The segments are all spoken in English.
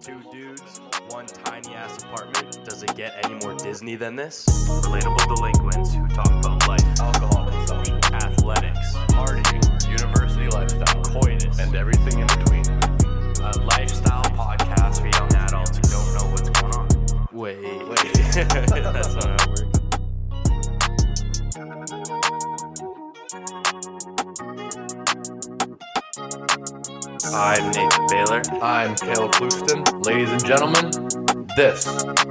Two dudes, one tiny ass apartment. Does it get any more Disney than this? Relatable delinquents who talk about life, alcohol consumption, athletics, partying, university lifestyle, coitus, and everything in between. a lifestyle podcast for young adults who don't know what's going on. Wait, wait, that's not how I'm Nathan Baylor. I'm Caleb Plouston. Ladies and gentlemen, this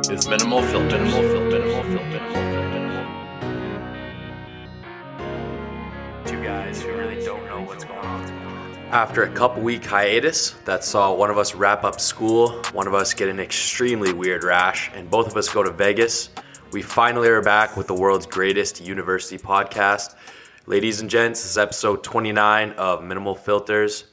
is Minimal Filter. Minimal Filter. Minimal Filter. Two guys who really don't know what's going on. After a couple week hiatus that saw one of us wrap up school, one of us get an extremely weird rash, and both of us go to Vegas, we finally are back with the world's greatest university podcast. Ladies and gents, this is episode 29 of Minimal Filters.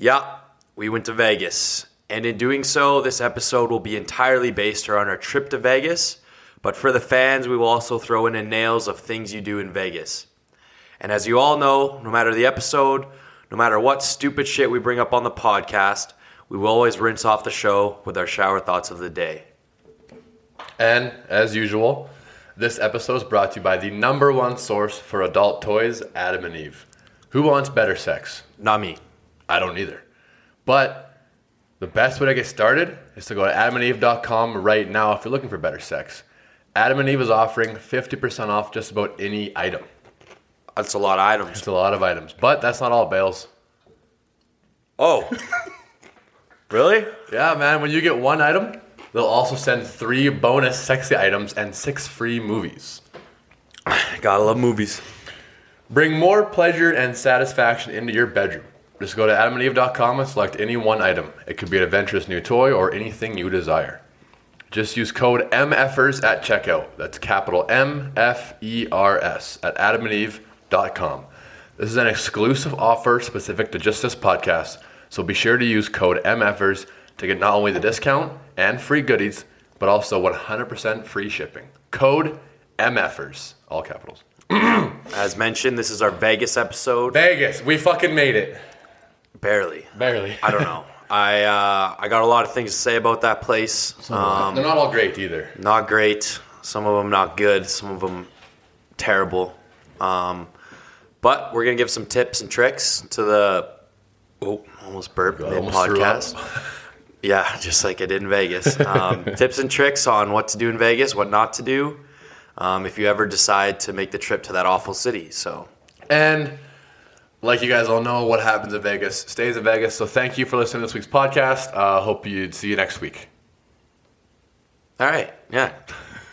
Yeah, we went to Vegas. And in doing so, this episode will be entirely based around our trip to Vegas. But for the fans, we will also throw in a nails of things you do in Vegas. And as you all know, no matter the episode, no matter what stupid shit we bring up on the podcast, we will always rinse off the show with our shower thoughts of the day. And as usual, this episode is brought to you by the number one source for adult toys, Adam and Eve. Who wants better sex? Not me. I don't either. But the best way to get started is to go to adamandeve.com right now if you're looking for better sex. Adam and Eve is offering 50% off just about any item. That's a lot of items. It's a lot of items, but that's not all bales. Oh. really? Yeah, man, when you get one item, they'll also send three bonus sexy items and six free movies. Gotta love movies. Bring more pleasure and satisfaction into your bedroom. Just go to adamandeve.com and select any one item. It could be an adventurous new toy or anything you desire. Just use code MFers at checkout. That's capital M F E R S at adamandeve.com. This is an exclusive offer specific to just this podcast, so be sure to use code MFers to get not only the discount and free goodies, but also 100% free shipping. Code MFers, all capitals. As mentioned, this is our Vegas episode. Vegas, we fucking made it. Barely. Barely. I don't know. I uh, I got a lot of things to say about that place. Um, They're not all great either. not great. Some of them not good. Some of them terrible. Um, but we're gonna give some tips and tricks to the. Oh, almost burped mid podcast. Yeah, just like I did in Vegas. Um, tips and tricks on what to do in Vegas, what not to do, um, if you ever decide to make the trip to that awful city. So And like you guys all know, what happens in Vegas stays in Vegas. So thank you for listening to this week's podcast. Uh, hope you'd see you next week. All right. Yeah.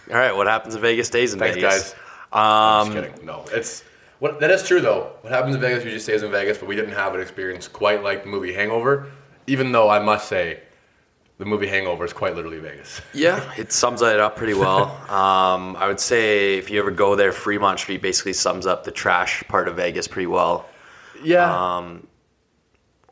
All right. What happens in Vegas stays in Thanks, Vegas. guys. Just kidding. No, it's what that is true though. What happens in Vegas usually stays in Vegas, but we didn't have an experience quite like the movie Hangover. Even though I must say, the movie Hangover is quite literally Vegas. Yeah, it sums it up pretty well. Um, I would say if you ever go there, Fremont Street basically sums up the trash part of Vegas pretty well. Yeah. Um,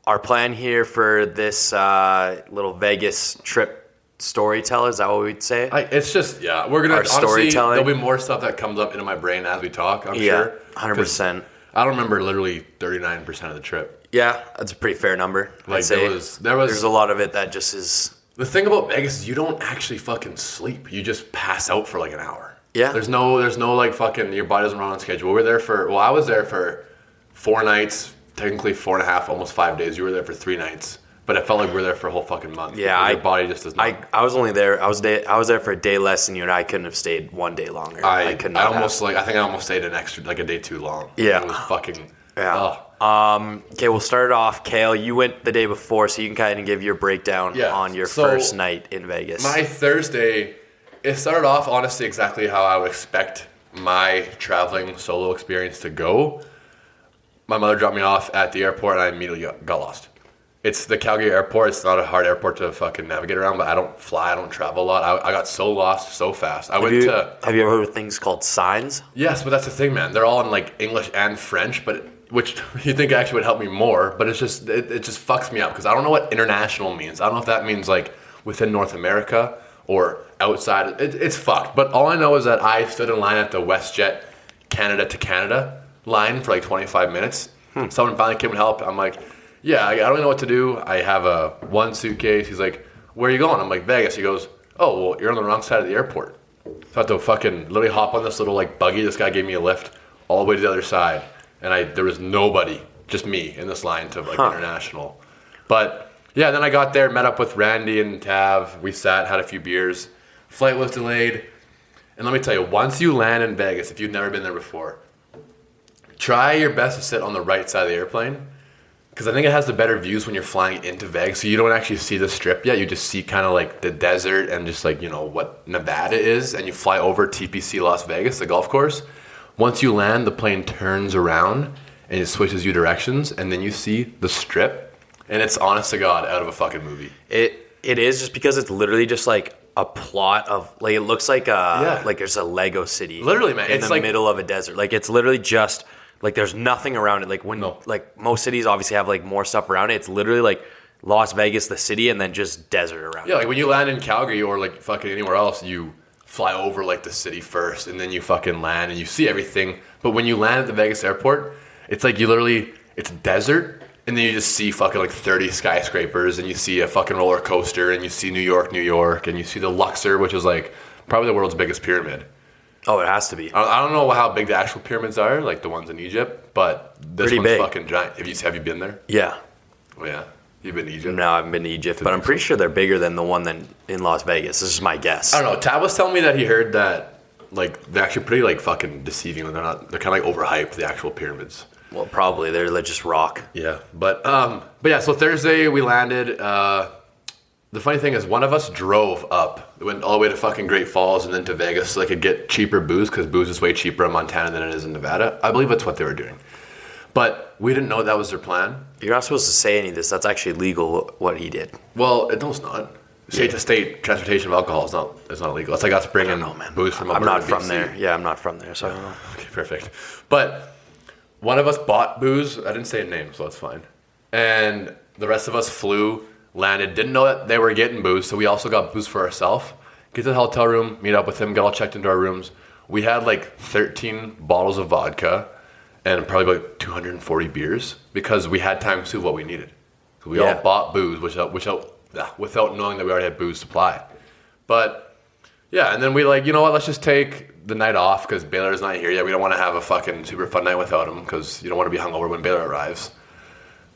our plan here for this uh, little Vegas trip storyteller is that what we'd say? I, it's just yeah, we're gonna Our honestly. storytelling. There'll be more stuff that comes up into my brain as we talk. I'm yeah, sure. hundred 'Cause percent. I don't remember literally 39 percent of the trip. Yeah, that's a pretty fair number. Like, I'd say there was- there was- there's a lot of it that just is The thing about Vegas is you don't actually fucking sleep. You just pass out for like an hour. Yeah. There's no there's no like fucking your body doesn't run on schedule. We were there for well, I was there for four nights, technically four and a half, almost five days. You were there for three nights. But it felt like we were there for a whole fucking month. Yeah, I- your body just does not. I, I was only there. I was day, I was there for a day less than you, and I couldn't have stayed one day longer. I, could not. I almost have. like I think I almost stayed an extra like a day too long. Yeah. It was fucking Yeah. Um, okay, we'll start it off. Kale, you went the day before, so you can kind of give your breakdown Yeah, on your so first night in Vegas. My Thursday, it started off honestly exactly how I would expect my traveling solo experience to go. My mother dropped me off at the airport and I immediately got, lost. It's the Calgary airport. It's not a hard airport to fucking navigate around, but I don't fly. I don't travel a lot. I, I got so lost so fast. I have, went you, to have you ever heard of things called signs? yes, but that's the thing, man. They're all in like English and French, but which you think actually would help me more, but it's just it, it just fucks me up because I don't know what international means. I don't know if that means like within North America or outside. It, it's fucked. But all I know is that I stood in line at the WestJet Canada to Canada line for like 25 minutes. Hmm. Someone finally came and helped. I'm like, yeah, I, I don't know what to do. I have a one suitcase. He's like, where are you going? I'm like, Vegas. He goes, oh, well, you're on the wrong side of the airport. So I had to fucking literally hop on this little like buggy. This guy gave me a lift all the way to the other side, and I there was nobody, just me in this line to like Huh. international. But yeah, then I got there, met up with Randy and Tav. We sat, had a few beers. Flight was delayed, and let me tell you, once you land in Vegas, if you've never been there before, try your best to sit on the right side of the airplane because I think it has the better views when you're flying into Vegas. So you don't actually see the strip yet. You just see kind of like the desert and just like, you know, what Nevada is. And you fly over TPC Las Vegas, the golf course. Once you land, the plane turns around and it switches you directions. And then you see the strip. And it's honest to God out of a fucking movie. It it is just because it's literally just like a plot of like it looks like a Yeah. like there's a Lego city. Literally, man, in the like- middle of a desert. Like it's literally just like there's nothing around it. Like when No. like most cities obviously have like more stuff around it. It's literally like Las Vegas, the city, and then just desert around. Yeah, it. like when you land in Calgary or like fucking anywhere else, you fly over like the city first and then you fucking land and you see everything. But when you land at the Vegas airport, it's like you literally it's desert and then you just see fucking like 30 skyscrapers and you see a fucking roller coaster and you see New York, New York and you see the Luxor, which is like probably the world's biggest pyramid. Oh, it has to be. I I don't know how big the actual pyramids are, like the ones in Egypt, but this Pretty one's big. fucking giant. Have you have you been there? Yeah. Oh, yeah, you've been to Egypt. No, I haven't been to Egypt, but I'm pretty sure they're bigger than the one that in Las Vegas. This is my guess. I don't know. Tab was telling me that he heard that like they're actually pretty like fucking deceiving. They're not. They're kind of like overhyped. The actual pyramids. Well, probably they're like just rock. Yeah, but um, but yeah. So Thursday we landed. Uh, the funny thing is, one of us drove up. We went all the way to fucking Great Falls and then to Vegas so they could get cheaper booze because booze is way cheaper in Montana than it is in Nevada. I believe that's what they were doing. But we didn't know that was their plan. You're not supposed to say any of this. That's actually legal. What he did. Well, it, no, it's not. State to state transportation of alcohol is not. It's not illegal. It's like us bringing No man, booze from. I'm not from BC. there. Yeah, I'm not from there, so I don't know. Okay, perfect. But one of us bought booze. I didn't say a name, so that's fine. And the rest of us flew, landed, didn't know that they were getting booze, so we also got booze for ourselves. Get to the hotel room, meet up with him, get all checked into our rooms. We had like 13 bottles of vodka and probably like 240 beers because we had time to what we needed. So we Yeah. all bought booze which without, ah, without knowing that we already had booze supply. But yeah, and then we like, you know what? Let's just take the night off because Baylor's not here yet. We don't want to have a fucking super fun night without him because you don't want to be hungover when Baylor arrives.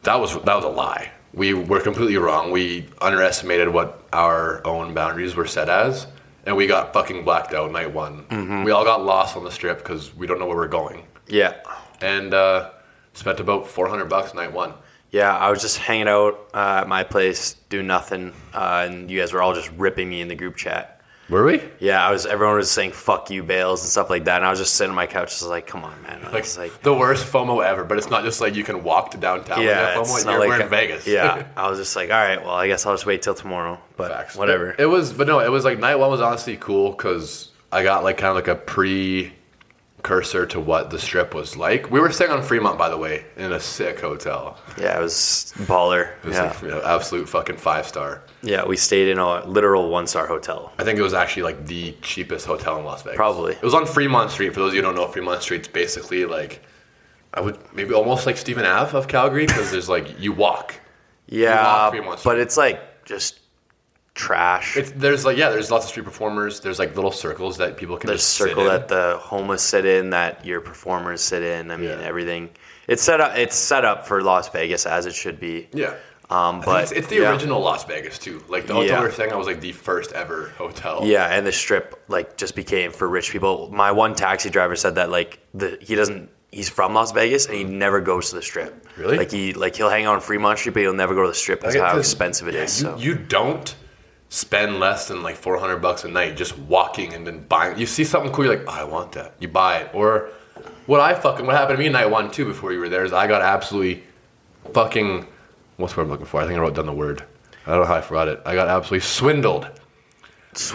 That was that was a lie. We were completely wrong. We underestimated what our own boundaries were set as, and we got fucking blacked out night one. We all got lost on the strip because we don't know where we're going, Yeah, and uh, spent about four hundred bucks night one. yeah. I was just hanging out uh, at my place, doing nothing, uh, and you guys were all just ripping me in the group chat. Were we? Yeah, I was. Everyone was saying "fuck you, Bales" and stuff like that, and I was just sitting on my couch, just like, "Come on, man!" I Like, was like, the worst FOMO ever, but it's not just like you can walk to downtown. "Yeah, FOMO. it's not like we're in Vegas. yeah, I was just like, "All right, well, I guess I'll just wait till tomorrow." But Facts. whatever. It, it was, but no, it was like night one was honestly cool because I got like kind of like a precursor to what the strip was like. We were staying on Fremont, by the way, in a sick hotel. yeah, it was baller. It was yeah, like you know, absolute fucking five star. yeah. We stayed in a literal one star hotel. I think it was actually like the cheapest hotel in Las Vegas. Probably. It was on Fremont Street. For those of you who don't know, Fremont Street's basically like I would maybe almost like Stephen Ave of Calgary because there's like you walk. Yeah, walk Fremont Street. but it's like just trash. It's there's like yeah, there's lots of street performers. There's like little circles that people can There's just circle that the homeless sit in, that your performers sit in. I mean, Yeah. everything. It's set up. It's set up for Las Vegas as it should be. Yeah. Um, but it's, it's the yeah. original Las Vegas too. Like the hotel Yeah. we were saying, I was like the first ever hotel. Yeah, and the strip like just became for rich people. My one taxi driver said that like the he doesn't. He's from Las Vegas and he never goes to the strip. Really? Like he like he'll hang out on Fremont Street, but he'll never go to the strip because I of get how expensive it is. yeah, you, so. you don't spend less than like 400 bucks a night just walking and then buying. You see something cool, you're like, oh, I want that. You buy it. Or what I fucking, what happened to me night one too before you were there is I got absolutely fucking, what's the word I'm looking for? I think I wrote down the word. I don't know how I forgot it. I got absolutely swindled.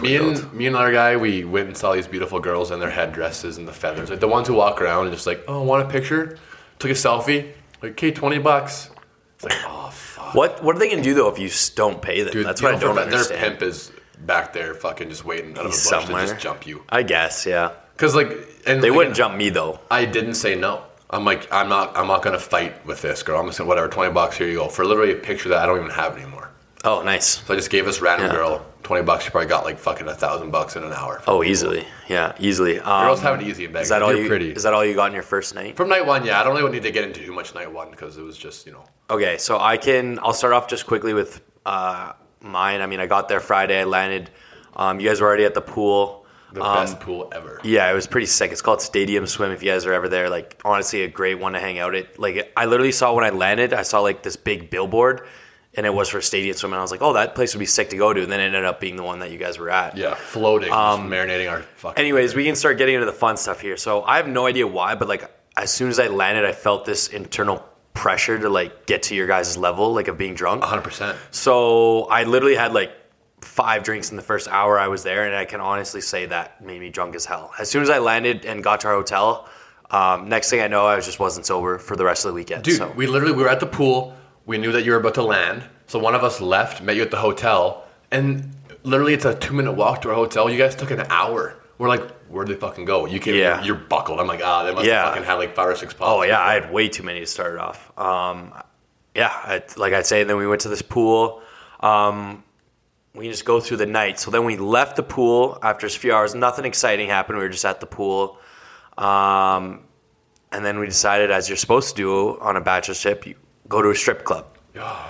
Me and me and another guy, we went and saw these beautiful girls in their headdresses and the feathers, like the ones who walk around and just like, oh, want a picture? Took a selfie, like, okay, twenty bucks. It's like, oh What what are they gonna do though if you don't pay them? dude. That's what I don't for a fact understand. Their pimp is back there, fucking just waiting out of a bush somewhere. to just jump you. I guess, yeah. Cause like, and They again, wouldn't jump me though. I didn't say no. I'm like, I'm not, I'm not gonna fight with this girl. I'm just saying, whatever, twenty bucks, here you go for literally a picture that I don't even have anymore. Oh, nice. So I just gave this random Yeah. girl twenty bucks. She probably got like fucking a thousand bucks in an hour. Oh, easily. Yeah, easily. Um, Girls have it easy in Vegas. Is that all You're you? pretty. Is that all you got in your first night? From night one, yeah. I don't really need to get into too much night one because it was just you know. Okay, so I can. I'll start off just quickly with uh, mine. I mean, I got there Friday. I landed. Um, you guys were already at the pool. The Um, best pool ever. Yeah, it was pretty sick. It's called Stadium Swim. If you guys are ever there, like honestly, a great one to hang out at. Like I literally saw when I landed, I saw like this big billboard, and it was for Stadium Swim, and I was like, oh, that place would be sick to go to. And then it ended up being the one that you guys were at. Yeah, floating, just marinating our fucking. Um, Anyways, we can start getting into the fun stuff here. So I have no idea why, but like as soon as I landed, I felt this internal pressure to like get to your guys' level, like of being drunk. hundred percent. So I literally had like five drinks in the first hour I was there, and I can honestly say that made me drunk as hell. As soon as I landed and got to our hotel, um, next thing I know, I just wasn't sober for the rest of the weekend. Dude, so. we literally we were at the pool. We knew that you were about to land, so one of us left, met you at the hotel, and literally it's a two minute walk to our hotel. You guys took an hour. We're like, where'd they fucking go? You came, Yeah. you're, buckled. I'm like, ah, they must Yeah. have fucking had like five or six pops. Oh yeah, I had way too many to start it off. Um, yeah, I, like I'd say, then we went to this pool. Um, we just go through the night. So then we left the pool after a few hours. Nothing exciting happened. We were just at the pool, um, and then we decided, as you're supposed to do on a bachelor trip, you go to a strip club.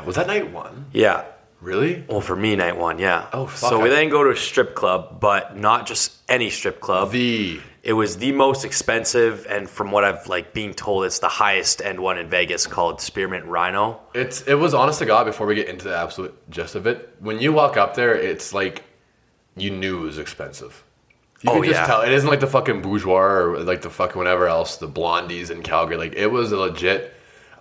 Was that night one? Yeah. Really? Well, for me, night one, yeah. Oh, fuck, So we then go to a strip club, but not just any strip club. The It was the most expensive, and from what I've like being told, it's the highest end one in Vegas called Spearmint Rhino. it's it was honest to God before we get into the absolute gist of it. When you walk up there, it's like you knew it was expensive. You Oh, can just yeah. tell it isn't like the fucking bourgeois or like the fucking whatever else, the blondies in Calgary. Like it was a legit.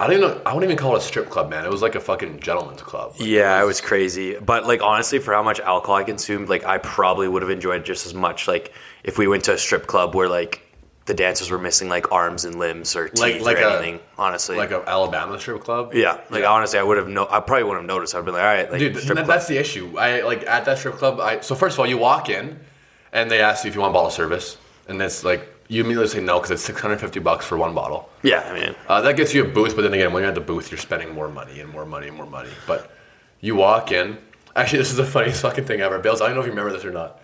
I don't know. I wouldn't even call it a strip club, man. It was like a fucking gentleman's club. Like, Yeah, it was crazy. But like honestly, for how much alcohol I consumed, like I probably would have enjoyed just as much. Like if we went to a strip club where like the dancers were missing like arms and limbs or teeth Like- like or a- anything. honestly, like a Alabama strip club. yeah, like honestly, I would have no. I probably wouldn't have noticed. I'd be like, all right, like Dude, that's the issue. I like at that strip club. I so first of all, you walk in, and they ask you if you want bottle service, and it's like you immediately say no because it's six hundred fifty bucks for one bottle. yeah, I mean, Uh, that gets you a booth, but then again, when you're at the booth, you're spending more money and more money and more money. But you walk in. Actually, this is the funniest fucking thing ever. Bales, I don't know if you remember this or not.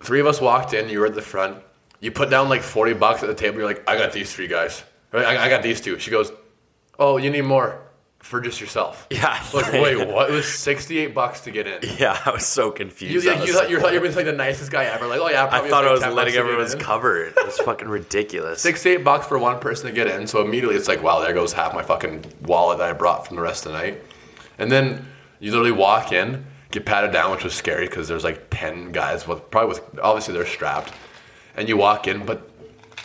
Three of us walked in. You were at the front. You put down like forty bucks at the table. You're like, I got these three guys. Or, I, I got these two. She goes, Oh, you need more for just yourself. Yeah. Like, wait, what? It was sixty-eight bucks to get in. yeah, I was so confused. You, That you, thought, you thought you were like the nicest guy ever. Like, oh yeah, I thought I was letting bucks to get everyone's cover. It was fucking ridiculous. Sixty-eight bucks for one person to get in. So immediately it's like, wow, there goes half my fucking wallet that I brought from the rest of the night. And then you literally walk in, get patted down, which was scary because there's like ten guys with probably with obviously they're strapped, and you walk in, but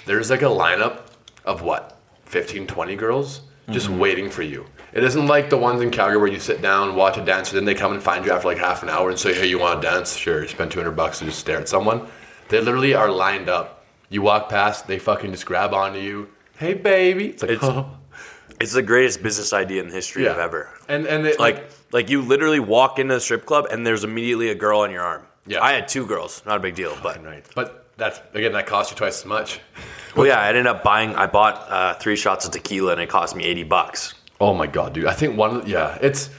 there's like a lineup of what 15, 20 girls just mm-hmm. waiting for you. It isn't like the ones in Calgary where you sit down, watch a dancer, then they come and find you after like half an hour and say, "Hey, you want to dance? Sure." You spend two hundred bucks to just stare at someone. They literally are lined up. You walk past, they fucking just grab onto you. Hey, baby. It's like, It's- It's the greatest business idea in the history of ever. And and they, Like, like you literally walk into the strip club and there's immediately a girl on your arm. Yeah. I had two girls, not a big deal, but right. But that's again that cost you twice as much. well, yeah, I ended up buying. I bought uh, three shots of tequila and it cost me eighty bucks. Oh my god, dude! I think one. Yeah, it's.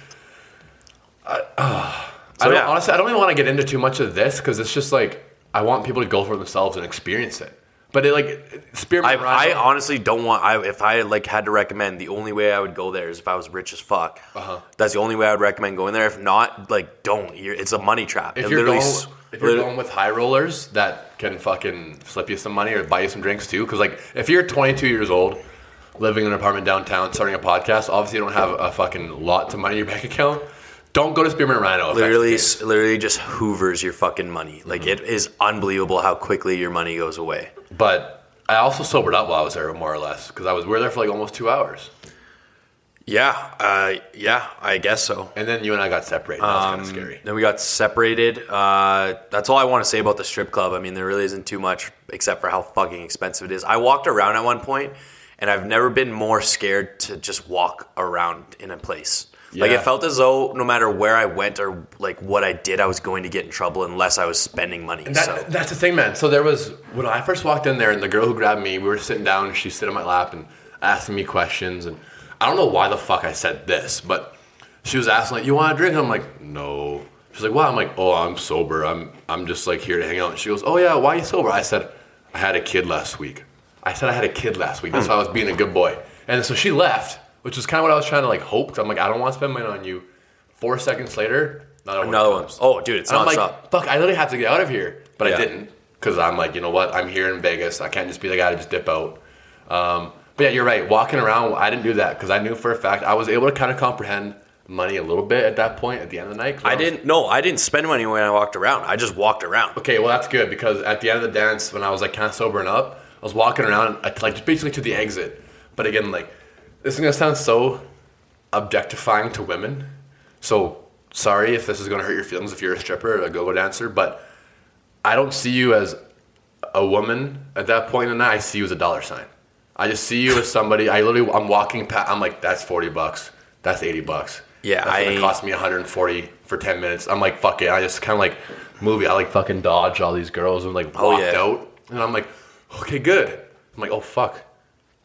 I, uh, I don't, yeah. honestly, I don't even want to get into too much of this because it's just like I want people to go for themselves and experience it. But it like spearmint. I, I honestly don't want. I if I like had to recommend, the only way I would go there is if I was rich as fuck. Uh-huh. That's the only way I would recommend going there. If not, like don't. You're, it's a money trap. if It you're literally going, s- if you're going with high rollers that can fucking slip you some money or buy you some drinks too, because like if you're 22 years old, living in an apartment downtown, starting a podcast, obviously you don't have a fucking lot to money in your bank account. Don't go to Spearmint Rhino. literally, literally just hoovers your fucking money. Like it is unbelievable how quickly your money goes away. But I also sobered up while I was there, more or less, because I was we were there for like almost two hours, Yeah, uh, yeah, I guess so. and then you and I got separated. That was kind of Um, scary. Then we got separated. Uh, that's all I want to say about the strip club. I mean, there really isn't too much except for how fucking expensive it is. I walked around at one point, and I've never been more scared to just walk around in a place. Like it felt as though no matter where I went or like what I did, I was going to get in trouble unless I was spending money. That, so That's the thing, man. So there was when I first walked in there, and the girl who grabbed me, we were sitting down, and she sit on my lap and asking me questions, and I don't know why the fuck I said this, but she was asking like, "You want a drink?" I'm like, "No." She's like, "Why?" I'm like, "Oh, I'm sober. I'm I'm just like here to hang out." And she goes, "Oh yeah, why are you sober?" I said, "I had a kid last week." I said I had a kid last week. That's why I was being a good boy. And so she left, which is kind of what I was trying to like hope. I'm like, I don't want to spend money on you. Four seconds later, another, Another one. comes. Oh, dude, it's And I'm nonstop. like, fuck, I literally have to get out of here. But Yeah. I didn't. Because I'm like, you know what? I'm here in Vegas. I can't just be the guy to just dip out. Um, but yeah, you're right. Walking around, I didn't do that because I knew for a fact I was able to kind of comprehend money a little bit at that point at the end of the night. 'cause I was- didn't. No, I didn't spend money when I walked around. I just walked around. Okay, well that's good because at the end of the dance, when I was like kind of sobering up, I was walking around like just basically to the exit. But again, like this is gonna sound so objectifying to women. So sorry if this is gonna hurt your feelings if you're a stripper or a go-go dancer, but I don't see you as a woman at that point in the night. I see you as a dollar sign. I just see you as somebody. I literally, I'm walking past. I'm like, that's forty bucks. That's eighty bucks. Yeah, that's gonna I- cost me 140 for 10 minutes. I'm like, fuck it. I just kind of like movie. I like fucking dodge all these girls and like Oh, walked yeah. out. And I'm like, okay, good. I'm like, oh fuck,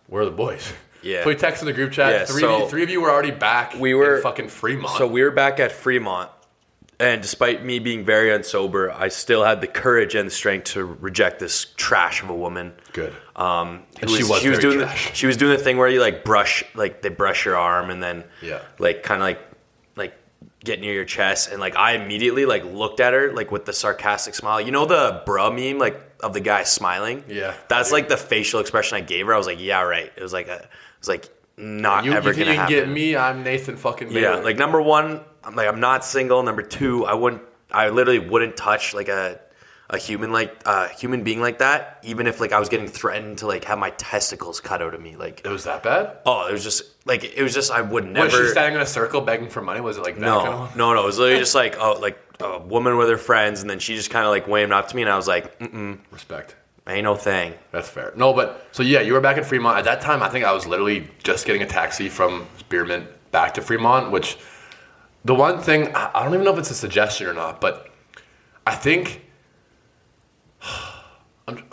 where are the boys? Yeah. So we texted the group chat. Yeah, three, so- of you, three of you were already back. We were- in fucking Fremont. So we were back at Fremont, and despite me being very unsober, I still had the courage and the strength to reject this trash of a woman. good. Um, And who she was she was doing trash. the, she was doing the thing where you like brush like they brush your arm and then Yeah. like kind of like like get near your chest and like I immediately like looked at her like with the sarcastic smile. You know the bruh meme like of the guy smiling. Yeah. that's like the facial expression I gave her. I was like, yeah, right. It was like a, it was like not you, ever you gonna you can happen. get me? I'm Nathan fucking. Yeah, like number one, I'm like I'm not single. Number two, I wouldn't, I literally wouldn't touch like a a human like a human being like that, even if like I was getting threatened to like have my testicles cut out of me. Like, it was that bad. oh, it was just like it was just I would Was never. she standing in a circle begging for money? Was it like that no, kind of? no, no. It was literally just like oh, like a woman with her friends, and then she just kind of like waved up to me, and I was like, mm, Respect. ain't no thing. That's fair. No, but so yeah, you were back in Fremont at that time. I think I was literally just getting a taxi from Spearmint back to Fremont. Which the one thing I don't even know if it's a suggestion or not, but I think I'm-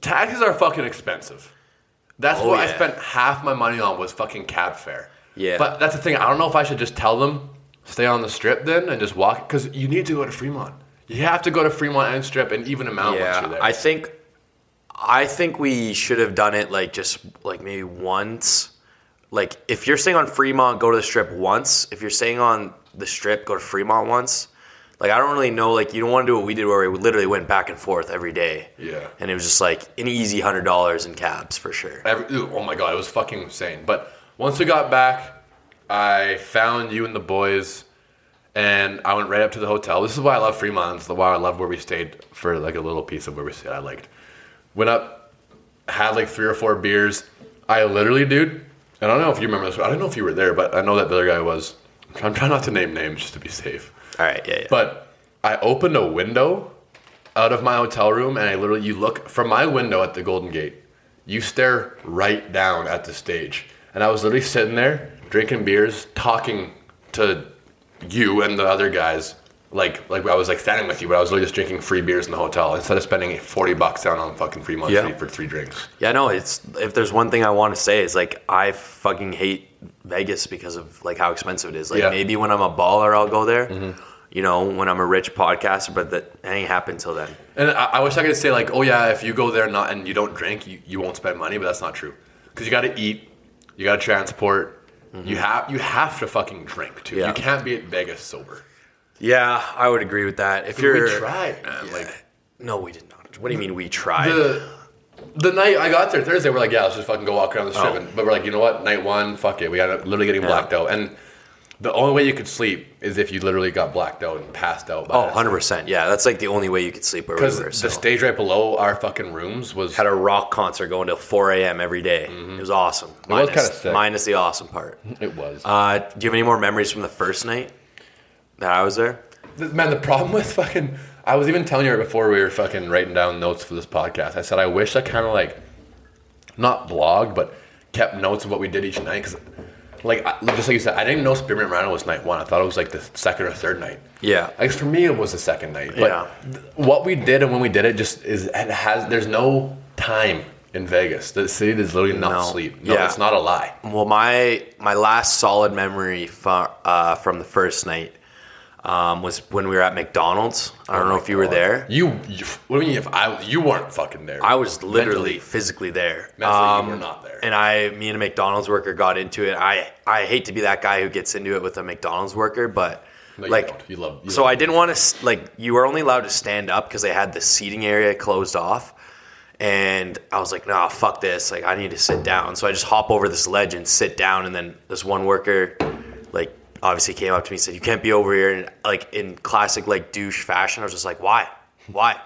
taxis are fucking expensive. That's Oh, what I spent half my money on was fucking cab fare. Yeah. But that's the thing. I don't know if I should just tell them stay on the strip then and just walk because you need to go to Fremont. You have to go to Fremont and Strip and even amount once Yeah, you're there. I think, I think we should have done it like just like maybe once. Like if you're staying on Fremont, go to the Strip once. If you're staying on the Strip, go to Fremont once. Like I don't really know. Like you don't want to do what we did, where we literally went back and forth every day. Yeah. and it was just like an easy hundred dollars in cabs for sure. Every, oh my god, it was fucking insane. But once we got back, I found you and the boys, and I went right up to the hotel. This is why I love Fremont. It's the why I love where we stayed for like a little piece of where we stayed. I liked. Went up, had like three or four beers. I literally, dude. I don't know if you remember this. I don't know if you were there, but I know that the other guy was. I'm trying not to name names just to be safe. All right, yeah, yeah. But I opened a window out of my hotel room, and I literally you look from my window at the Golden Gate. You stare right down at the stage, and I was literally sitting there drinking beers, talking to you and the other guys. Like, like I was like standing with you, but I was literally just drinking free beers in the hotel instead of spending forty bucks down on fucking Fremont Yeah. Street for three drinks. Yeah, no, it's if there's one thing I want to say is like I fucking hate Vegas because of like how expensive it is. Like Yeah. maybe when I'm a baller I'll go there. Mm-hmm. You know, when I'm a rich podcaster, but that ain't happened till then. And I, I wish I could say like, oh yeah, if you go there not and you don't drink, you, you won't spend money, but that's not true. Because you got to eat, you got to transport, Mm-hmm. you have you have to fucking drink too. Yeah. You can't be at Vegas sober. Yeah, I would agree with that. If you're we tried, uh, man. Like no, we did not. What do you mean we tried? the the night I got there Thursday, we're like, yeah, let's just fucking go walk around the strip. Oh. And, but we're like, you know what? Night one, fuck it. We got literally getting Yeah. blacked out, and the only way you could sleep is if you literally got blacked out and passed out. oh, 100 percent. Yeah, that's like the only way you could sleep where we Because were. the stage right below our fucking rooms was had a rock concert going till 4 a.m. every day. It was awesome. Mm-hmm. was Minus- kinda sick. minus the awesome part. it was. Uh, do you have any more memories from the first night that I was there? Th- Man, the problem with fucking, I was even telling you right before we were fucking writing down notes for this podcast. I said I wish I kind of like, not blogged, but kept notes of what we did each night. Cause, like, just like you said, I didn't know Spearmint Rhino was night one. I thought it was like the second or third night. Yeah. Like for me, it was the second night. But Yeah. th- what we did and when we did it just is it has. There's no time in Vegas. The city does literally not No. sleep. No, Yeah. it's not a lie. Well, my my last solid memory from uh, from the first night um, was when we were at McDonald's. I don't know if you were there. You, you what do you mean if I you weren't fucking there? I was literally Mentally. physically there. Um, Mentally, you were not there. And I, me and a McDonald's worker got into it. I, I hate to be that guy who gets into it with a McDonald's worker, but No, you like, don't. You love- you so love I didn't want to like. You were only allowed to stand up because they had the seating area closed off. And I was like, nah, fuck this. Like, I need to sit down. So I just hop over this ledge and sit down. And then this one worker, like, obviously came up to me and said, you can't be over here. And like, in classic, like, douche fashion, I was just like, why? Why?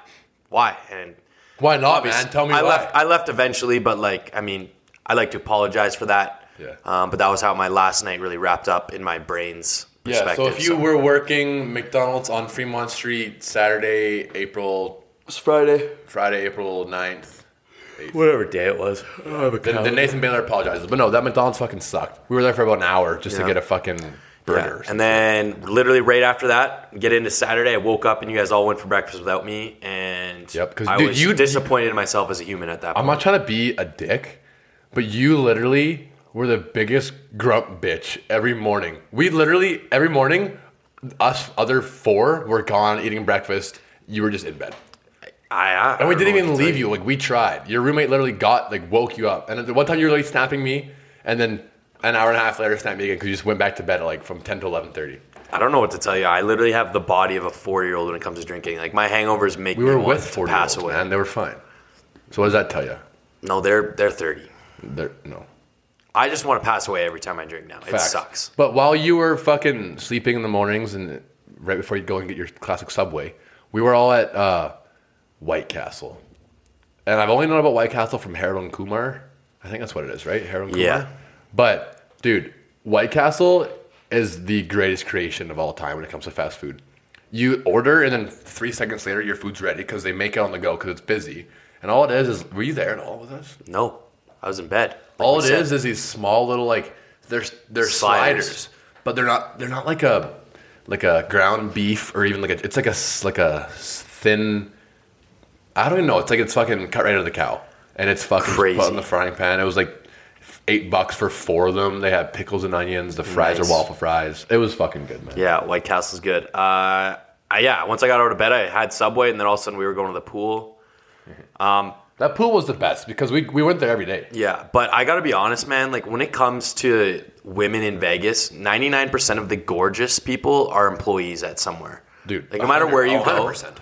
Why? And Why not, obvious- man? Tell me I why. left. I left eventually, but like, I mean, I like to apologize for that. Yeah. Um, but that was how my last night really wrapped up in my brain's yeah. perspective. So if you were working McDonald's on Fremont Street Saturday, April it's Friday, Friday, April 9th, whatever day it was. then, then Nathan Baylor apologizes. But no, that McDonald's fucking sucked. We were there for about an hour just Yeah. to get a fucking burger. Yeah. And then literally right after that, get into Saturday. I woke up and you guys all went for breakfast without me, and Yep, 'cause, I dude, was you- disappointed in myself as a human at that I'm not trying to be a dick, but you literally were the biggest grump bitch every morning. We literally every morning, us other four were gone eating breakfast. You were just in bed, I, I, and we didn't even leave you. Like we tried. Your roommate literally got like woke you up, and the one time you were like snapping me, and then an hour and a half later snapped me again because you just went back to bed at like from ten to eleven thirty. I don't know what to tell you. I literally have the body of a four-year-old when it comes to drinking. Like my hangovers make We me were want with to pass away. and They were fine. So what does that tell you? No, they're they're thirty. They're, no. I just want to pass away every time I drink now. It Facts. sucks. But while you were fucking sleeping in the mornings and right before you go and get your classic Subway, we were all at uh, White Castle. And I've only known about White Castle from Harold and Kumar. I think that's what it is, right? Harold and Kumar. Yeah. But dude, White Castle is the greatest creation of all time when it comes to fast food. You order and then three seconds later your food's ready because they make it on the go because it's busy. And all it is is, were you there at all with us? No, I was in bed. Like all we it said. is is these small little like they're they're sliders. Sliders. but they're not they're not like a like a ground beef or even like a it's like a s- like a s- thin. I don't even know. It's like it's fucking cut right out of the cow, and it's fucking Crazy. put in the frying pan. It was like eight bucks for four of them. They had pickles and onions. The fries Nice. are waffle fries. It was fucking good, man. Yeah, White Castle's good. Uh, I, yeah, once I got out of bed, I had Subway, and then all of a sudden we were going to the pool. Um, That pool was the best because we we went there every day. Yeah, but I got to be honest, man. Like when it comes to women in Vegas, ninety nine percent of the gorgeous people are employees at somewhere. Dude, like no matter where you go, 100%.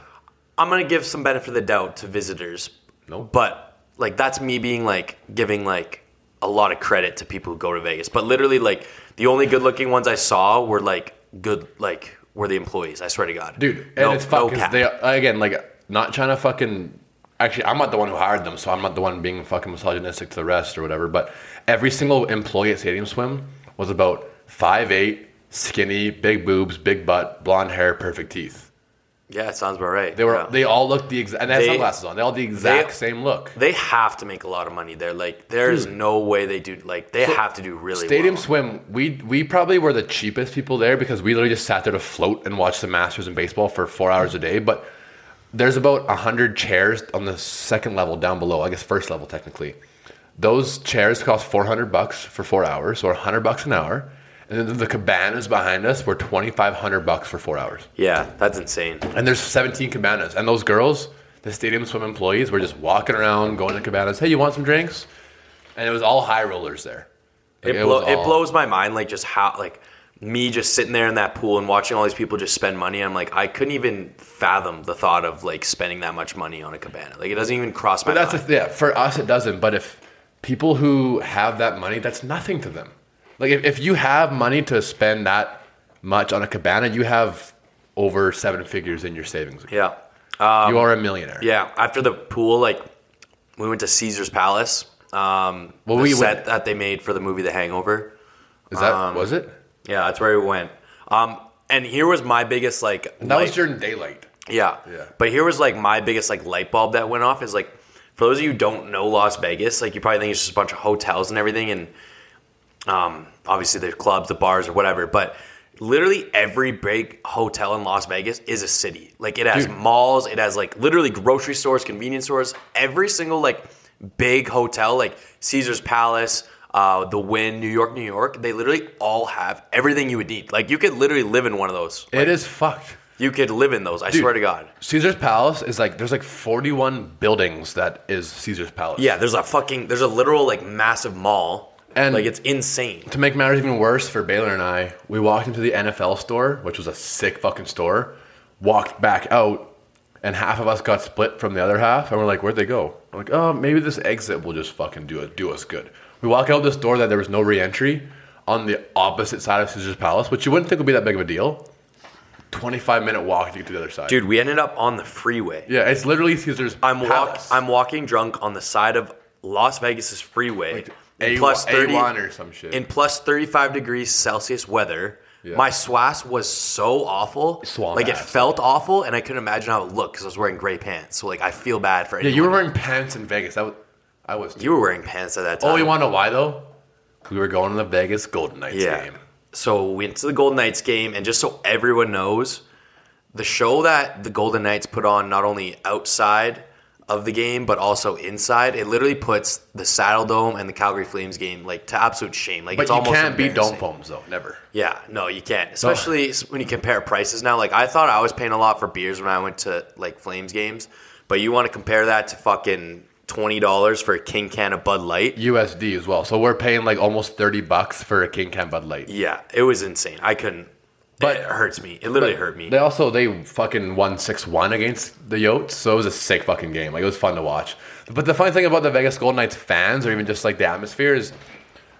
I'm gonna give some benefit of the doubt to visitors. No. But like that's me being like giving like a lot of credit to people who go to Vegas. But literally like the only good looking ones I saw were like good like were the employees. I swear to God. dude. And No- it's fucking cap. they again like not trying to fucking. Actually, I'm not the one who hired them, so I'm not the one being fucking misogynistic to the rest or whatever. But every single employee at Stadium Swim was about five eight, skinny, big boobs, big butt, blonde hair, perfect teeth. Yeah, it sounds about right. They were Yeah. they all looked the exact and they had They- sunglasses on. They all had the exact they- same look. They have to make a lot of money there. Like there is no way they do. Like they have to do really Stadium well. Swim, we we probably were the cheapest people there because we literally just sat there to float and watch the Masters and baseball for four hours a day. But there's about hundred chairs on the second level down below. I guess first level technically. Those chairs cost four hundred bucks for four hours, or hundred bucks an hour. And then the cabanas behind us were twenty five hundred bucks for four hours. Yeah, that's insane. And there's seventeen cabanas, and those girls, the Stadium Swim employees, were just walking around, going to cabanas. Hey, you want some drinks? And it was all high rollers there. Like, It, blow, it all- blows my mind, like just how, like me just sitting there in that pool and watching all these people just spend money. I'm like, I couldn't even fathom the thought of like spending that much money on a cabana. Like it doesn't even cross my But that's mind. a, yeah. For us, it doesn't. But if people who have that money, that's nothing to them. Like if, if you have money to spend that much on a cabana, you have over seven figures in your savings. account. yeah, you are a millionaire. yeah. After the pool, like we went to Caesar's Palace. Um, Well, the we set went- that they made for the movie The Hangover. Is that Um, was it? Yeah, that's where we went. Um, and here was my biggest like. That light- was during daylight. Yeah. Yeah. But here was like my biggest like light bulb that went off is like for those of you who don't know Las Vegas, like you probably think it's just a bunch of hotels and everything and um obviously the clubs, the bars or whatever, but literally every big hotel in Las Vegas is a city. Like it has Dude. malls, it has like literally grocery stores, convenience stores, every single like big hotel like Caesar's Palace, uh, the Wynn, New York, New York. They literally all have everything you would need. Like you could literally live in one of those. It is fucked. You could live in those. I swear to God. Caesar's Palace is like there's like 41 buildings that is Caesar's Palace. Yeah, there's a fucking there's a literal like massive mall. And- like it's insane. To make matters even worse for Baylor and I, we walked into the NFL store, which was a sick fucking store. Walked back out, and half of us got split from the other half, and we're like, "Where'd they go?" I'm like, "Oh, maybe this exit will just fucking do it, do us good." We walk out this door that there was no re-entry on the opposite side of Caesar's Palace, which you wouldn't think would be that big of a deal. 25 minute walk to get to the other side. Dude, we ended up on the freeway. Yeah, it's literally Caesar's I'm walk, Palace. I'm walking drunk on the side of Las Vegas's freeway. Like in A- plus 30 A1 or some shit. In plus 35 degrees Celsius weather. Yeah. My swass was so awful. Swamp like it ass. felt awful and I couldn't imagine how it looked because I was wearing gray pants. So like I feel bad for yeah, anyone. you were wearing pants in Vegas. That was, I was. Too. You were wearing pants at that time. Oh, you want to know why though? 'Cause We were going to the Vegas Golden Knights Yeah. game. So we went to the Golden Knights game, and just so everyone knows, the show that the Golden Knights put on not only outside of the game but also inside, it literally puts the Saddledome and the Calgary Flames game like to absolute shame. Like But it's you almost can't beat dome foams though. Never. Yeah, no, you can't. Especially when you compare prices now. Like I thought I was paying a lot for beers when I went to like Flames games, but you want to compare that to fucking twenty dollars for a king can of Bud Light. USD as well. So we're paying like almost 30 bucks for a King Can Bud Light. Yeah, it was insane. I couldn't. But- it hurts me. It literally hurt me. They also they fucking won 6-1 against the Yotes, so it was a sick fucking game. Like it was fun to watch. But the funny thing about the Vegas Golden Knights fans or even just like the atmosphere is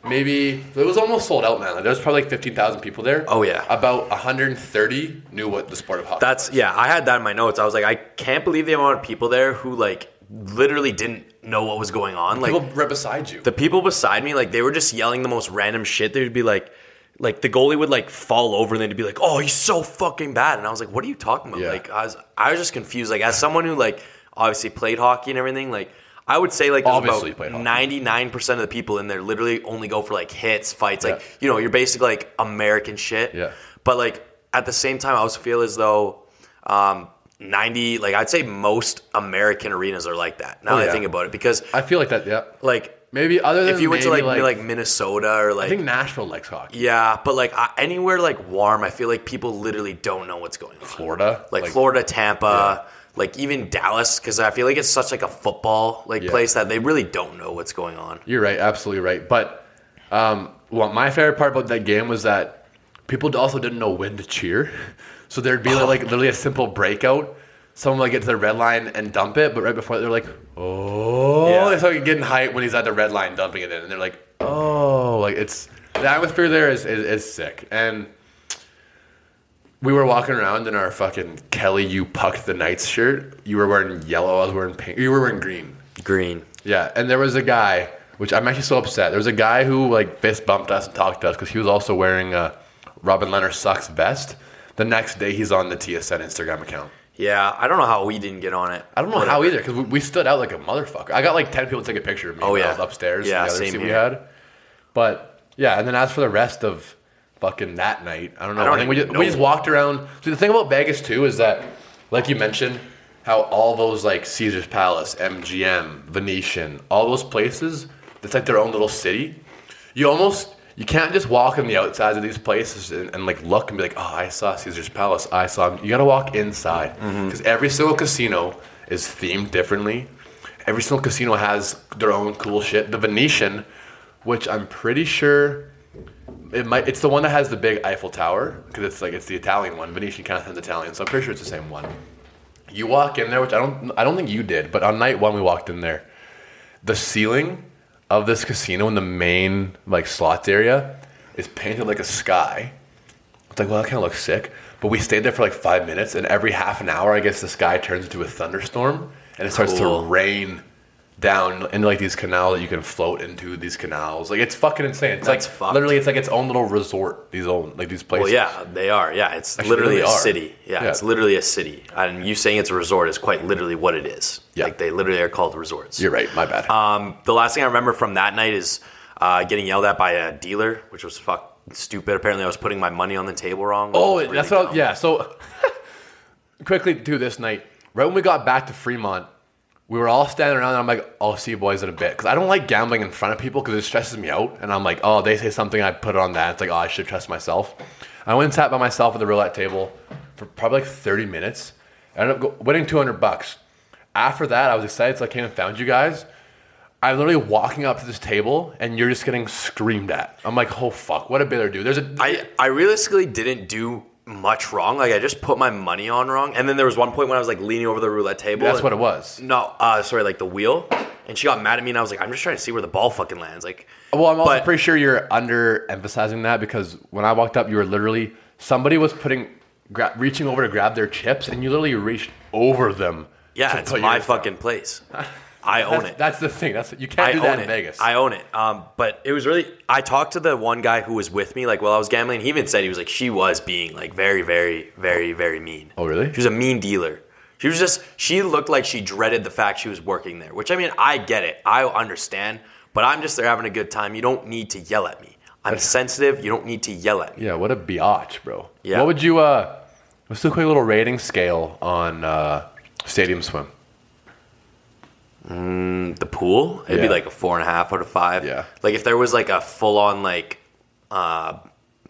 maybe it was almost sold out, man. Like there was probably like 15,000 people there. Oh, yeah. About 130 knew what the sport of hockey. That's yeah. I had that in my notes. I was like, I can't believe the amount of people there who like literally didn't know what was going on. Like people right beside you. the people beside me, like they were just yelling the most random shit. They'd be like, like the goalie would like fall over and they'd be like, "Oh, he's so fucking bad," and I was like, "What are you talking about?" Yeah. Like I was, I was just confused. Like as someone who like obviously played hockey and everything, like. I would say like Obviously about ninety nine percent of the people in there literally only go for like hits, fights, like Yeah. you know, you're basically like American shit. Yeah. But like at the same time, I also feel as though um, ninety, like I'd say most American arenas are like that. Now Oh, that I think about it, because I feel like that, yeah. like Maybe other than if you went to maybe, like like, Minnesota or like I think Nashville likes hockey. yeah, but like I, anywhere like warm, I feel like people literally don't know what's going on. Florida, Like, Florida, Tampa, like even Dallas, because I feel like it's such like a football like Yeah. place that they really don't know what's going on. You're right, absolutely right. But um, what my favorite part about that game was that people also didn't know when to cheer. So there'd be like literally a simple breakout. Someone would get to the red line and dump it, but right before they're like, oh, Yeah. they start getting hype when he's at the red line dumping it in, and they're like, oh, like it's the atmosphere there is is, is sick. And we were walking around in our fucking Kelly, you pucked the Knights shirt. You were wearing yellow. I was wearing pink. You were wearing green. Green. Yeah, and there was a guy, which I'm actually so upset. There was a guy who like fist bumped us and talked to us because he was also wearing a Robin Lehner sucks vest. The next day, he's on the TSN Instagram account. Yeah, I don't know how we didn't get on it. I don't know how either because we, we stood out like a motherfucker. I got like ten people to take a picture of me. Oh, when I was upstairs. Yeah, the other same seat we here. had. But yeah, and then as for the rest of fucking that night, I don't know. I, I don't think we just, we just walked around. See, the thing about Vegas too is that, like you mentioned, how all those like Caesar's Palace, MGM, Venetian, all those places, it's like their own little city. You almost you can't just walk on the outsides of these places and, and like look and be like, oh, I saw Caesar's Palace. I saw. You got to walk inside Mm-hmm. because every single casino is themed differently. Every single casino has their own cool shit. The Venetian, which I'm pretty sure it might it's the one that has the big Eiffel Tower because it's like it's the Italian one. Venetian kind of sounds Italian, so I'm pretty sure it's the same one. You walk in there, which I don't I don't think you did, but on night one we walked in there. The ceiling of this casino in the main like slots area is painted like a sky. It's like, well, that kind of looks sick. But we stayed there for like five minutes, and every half an hour, I guess the sky turns into a thunderstorm, and it starts Cool. to rain down into like these canals that you can float into these canals. Like it's fucking insane. It's That's like fucked. literally, it's like its own little resort. These own like these places. Well, yeah, they are. Yeah, it's Actually, literally a are. city. Yeah, Yeah. it's literally a city. And you saying it's a resort is quite literally what it is. Yeah. Like they literally are called resorts. you're right. My bad. Um, the last thing I remember from that night is uh, getting yelled at by a dealer, which was fuck stupid. Apparently, I was putting my money on the table wrong. Oh, that's what. I, yeah. So quickly to this night, right when we got back to Fremont, we were all standing around, and I'm like, "I'll see you boys in a bit," because I don't like gambling in front of people because it stresses me out. And I'm like, "Oh, they say something, I put it on that." It's like, "Oh, I should trust myself." I went and sat by myself at the roulette table for probably like 30 minutes. I ended up winning 200 bucks. After that, I was excited, so I came and found you guys. I'm literally walking up to this table, and you're just getting screamed at. I'm like, "Oh fuck, what did Baylor do?" There's a I, I realistically didn't do much wrong. Like I just put my money on wrong, and then there was one point when I was like leaning over the roulette table. That's and- what it was. No, uh, sorry, like the wheel, and she got mad at me, and I was like, I'm just trying to see where the ball fucking lands. Like, Well, I'm also But- pretty sure you're under emphasizing that because when I walked up, you were literally somebody was putting, gra- reaching over to grab their chips, and you literally reached over them. yeah, to it's my fucking place. I own That's, it. that's the thing. That's you can't I do that it. in Vegas. I own it. Um, but it was really. I talked to the one guy who was with me, like while I was gambling. He even said he was like, she was being like very, very, very, very mean. oh, really? She was a mean dealer. She was just. She looked like she dreaded the fact she was working there. Which I mean, I get it. I understand. But I'm just there having a good time. You don't need to yell at me. I'm sensitive. You don't need to yell at me. Yeah, what a biatch, bro. Yeah. What would you? uh Let's do a quick little rating scale on uh Stadium Swim. The pool, it'd be Yeah. like a four and a half out of five. Yeah. Like if there was like a full on like, uh,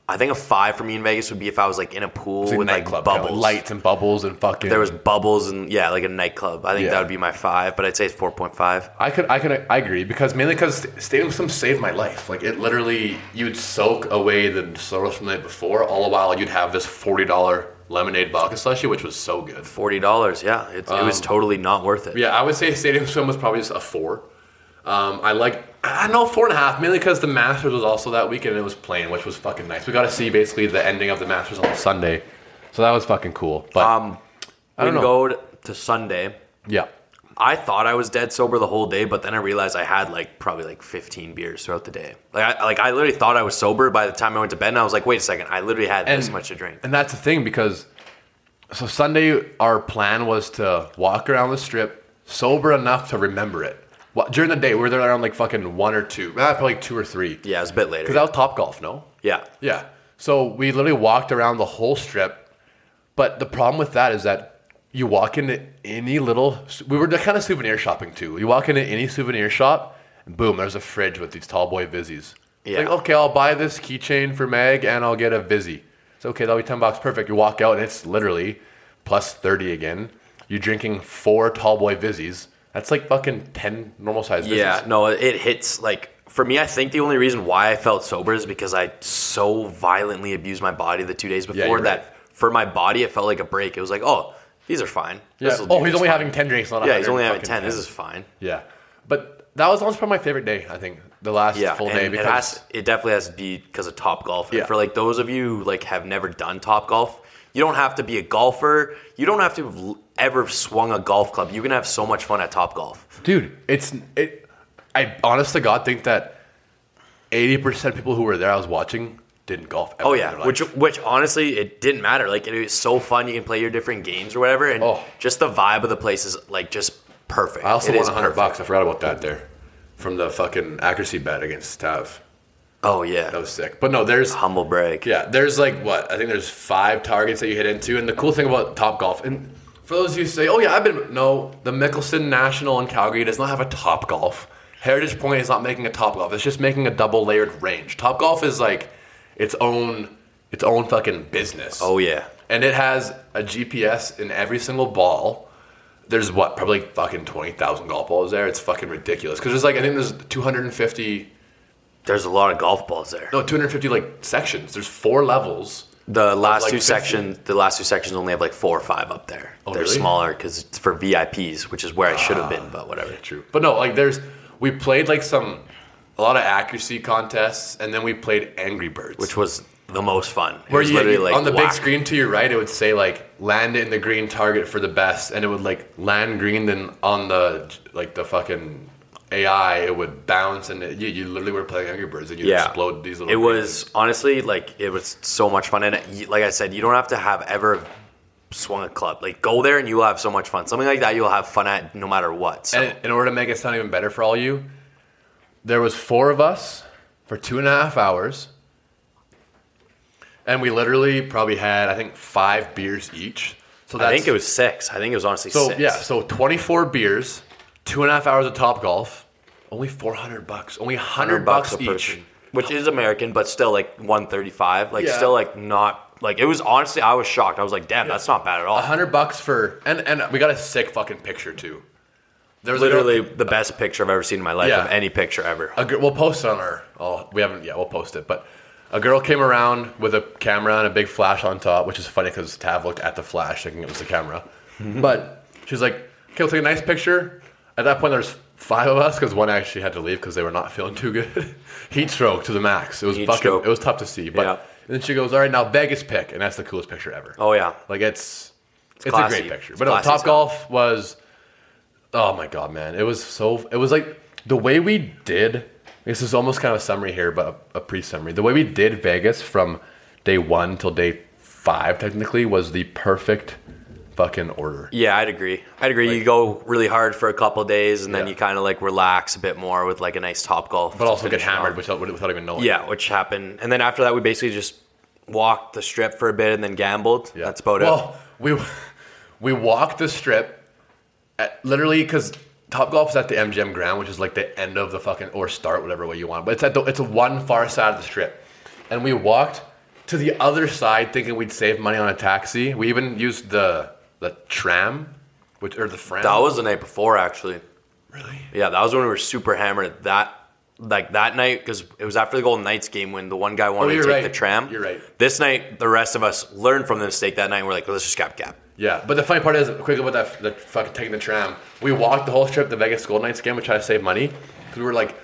I think a five for me in Vegas would be if I was like in a pool It's with like nightclub, kind of bubbles, lights and bubbles and fucking. There was bubbles and yeah, like a nightclub. I think Yeah. that would be my five, but I'd say it's four point five. I could, I could, I agree because mainly because Stadium Swim saved my life. Like it literally, you'd soak away the sodas from the night before. All the while, you'd have this forty dollar lemonade vodka slushy, which was so good. Forty dollars, yeah, it, it was totally not worth it. Um, Yeah, I would say Stadium Swim was probably just a four. Um, I like, I know four and a half, mainly because the Masters was also that weekend and it was playing, which was fucking nice. We got to see basically the ending of the Masters on Sunday, so that was fucking cool. But Um, I we don't know. go to Sunday. yeah, I thought I was dead sober the whole day, but then I realized I had like probably like 15 beers throughout the day. Like I like I literally thought I was sober by the time I went to bed, and I was like, wait a second, I literally had this much to drink. And that's the thing because so Sunday our plan was to walk around the strip sober enough to remember it. Well, during the day we were there around like fucking one or two, ah, probably like two or three. Yeah, it was a bit later. Because that was Top Golf, no? yeah, Yeah. So we literally walked around the whole strip, but the problem with that is that you walk into any little. We were kind of souvenir shopping too. You walk into any souvenir shop, and boom, there's a fridge with these tall boy Vizzies. Yeah. Like, okay, I'll buy this keychain for Meg, and I'll get a Vizzy. It's okay. That'll be ten bucks. Perfect. You walk out, and it's literally plus thirty again. You're drinking four tall boy Vizzies. That's like fucking ten normal size Vizzies. yeah. No, it hits like for me. I think the only reason why I felt sober is because I so violently abused my body the two days before you're that. right. For my body, it felt like a break. It was like, oh, these are fine. Yeah. Oh, he's only fine. having ten drinks. Not Yeah, he's only having ten. This is fine. Yeah, but that was almost probably my favorite day. I think the last Yeah, full day it because has it definitely has to be because of Top Golf. And Yeah. for like those of you who like have never done Top Golf, you don't have to be a golfer. You don't have to have ever swung a golf club. You can have so much fun at Top Golf. dude, it's it. I honest to God think that eighty percent of people who were there I was watching didn't golf. Ever Oh yeah, which which honestly it didn't matter. Like it was so fun. You can play your different games or whatever, and Oh. just the vibe of the place is like just perfect. I also It won a hundred bucks. I forgot about that there from the fucking accuracy bet against Tav. Oh yeah, That was sick. But no, there's humble break. Yeah, there's like what I think there's five targets that you hit into, and the cool thing about Top Golf, and for those of you who say, "Oh yeah, I've been," no, the Mickelson National in Calgary does not have a Top Golf. Heritage Pointe is not making a Top Golf. It's just making a double layered range. Top Golf is like its own its own fucking business. Oh yeah. and it has a GPS in every single ball. There's what probably fucking twenty thousand golf balls there. It's fucking ridiculous because there's like I think there's 250 There's a lot of golf balls there. no 250 like sections. There's four levels. The last like two 50. sections, the last two sections only have like four or five up there. Oh, They're really? smaller because it's for VIPs, which is where I should have ah, been, but whatever. True. But no, like there's we played like some a lot of accuracy contests and then we played Angry Birds. Which was the most fun. It where was you, literally, like, on the big screen to your right it would say like land in the green target for the best and it would like land green then on the like the fucking AI it would bounce and it, you, you literally were playing Angry Birds and you Yeah, explode these little It was honestly like it was so much fun, and uh, like I said, you don't have to have ever swung a club. Like go there and you will have so much fun. Something like that you'll have fun at no matter what. So And in order to make it sound even better for all you, there was four of us for two and a half hours, and we literally probably had I think five beers each. So that's, I think it was six. I think it was honestly so six. yeah, so twenty four beers, two and a half hours of Top Golf, only four hundred bucks, only hundred 100 bucks, bucks each. person, which is American, but still like 135. Like Yeah. still like not like it was honestly I was shocked. I was like, damn, that's not bad at all. A hundred bucks for and and we got a sick fucking picture too. There was a girl- Literally the best picture I've ever seen in my life Yeah. of any picture ever. a gir- we'll post it on our. Oh, we haven't. Yeah, we'll post it. But a girl came around with a camera and a big flash on top, which is funny because Tav looked at the flash thinking it was the camera. Mm-hmm. but she's like, "Okay, we'll take a nice picture." At that point, there's five of us because one actually had to leave because they were not feeling too good. Heat stroke to the max. It was Heat fucking. stroke. It was tough to see. But Yeah. and then she goes, "All right, now Vegas pick," and that's the coolest picture ever. Oh yeah. Like it's it's, classy. a great picture. It's But no, Top. Golf was oh my god, man. It was so it was like the way we did this is almost kind of a summary here, but a, a pre-summary. The way we did Vegas from day one till day five technically was the perfect fucking order. Yeah, I'd agree. I'd agree. you go really hard for a couple days, and then Yeah. you kind of like relax a bit more with like a nice top golf. But also get hammered without, without even knowing. Yeah, which happened, and then after that, we basically just walked the strip for a bit and then gambled. Yeah. That's about it. well, we we walked the strip at, literally because Top Golf is at the MGM Grand, which is like the end of the fucking or start whatever way you want. But it's at the it's one far side of the strip, and we walked to the other side thinking we'd save money on a taxi. We even used the the tram, which or the fram. That was the night before, actually. really Yeah, that was when we were super hammered. That like that night because it was after the Golden Knights game when the one guy wanted Oh, to take right. the tram. You're right. This night, the rest of us learned from the mistake that night. and We're like, let's just gap gap. Yeah, but the funny part is, quickly about that, the fucking taking the tram. We walked the whole strip, the Vegas Gold Knights game, to try to save money because we were like,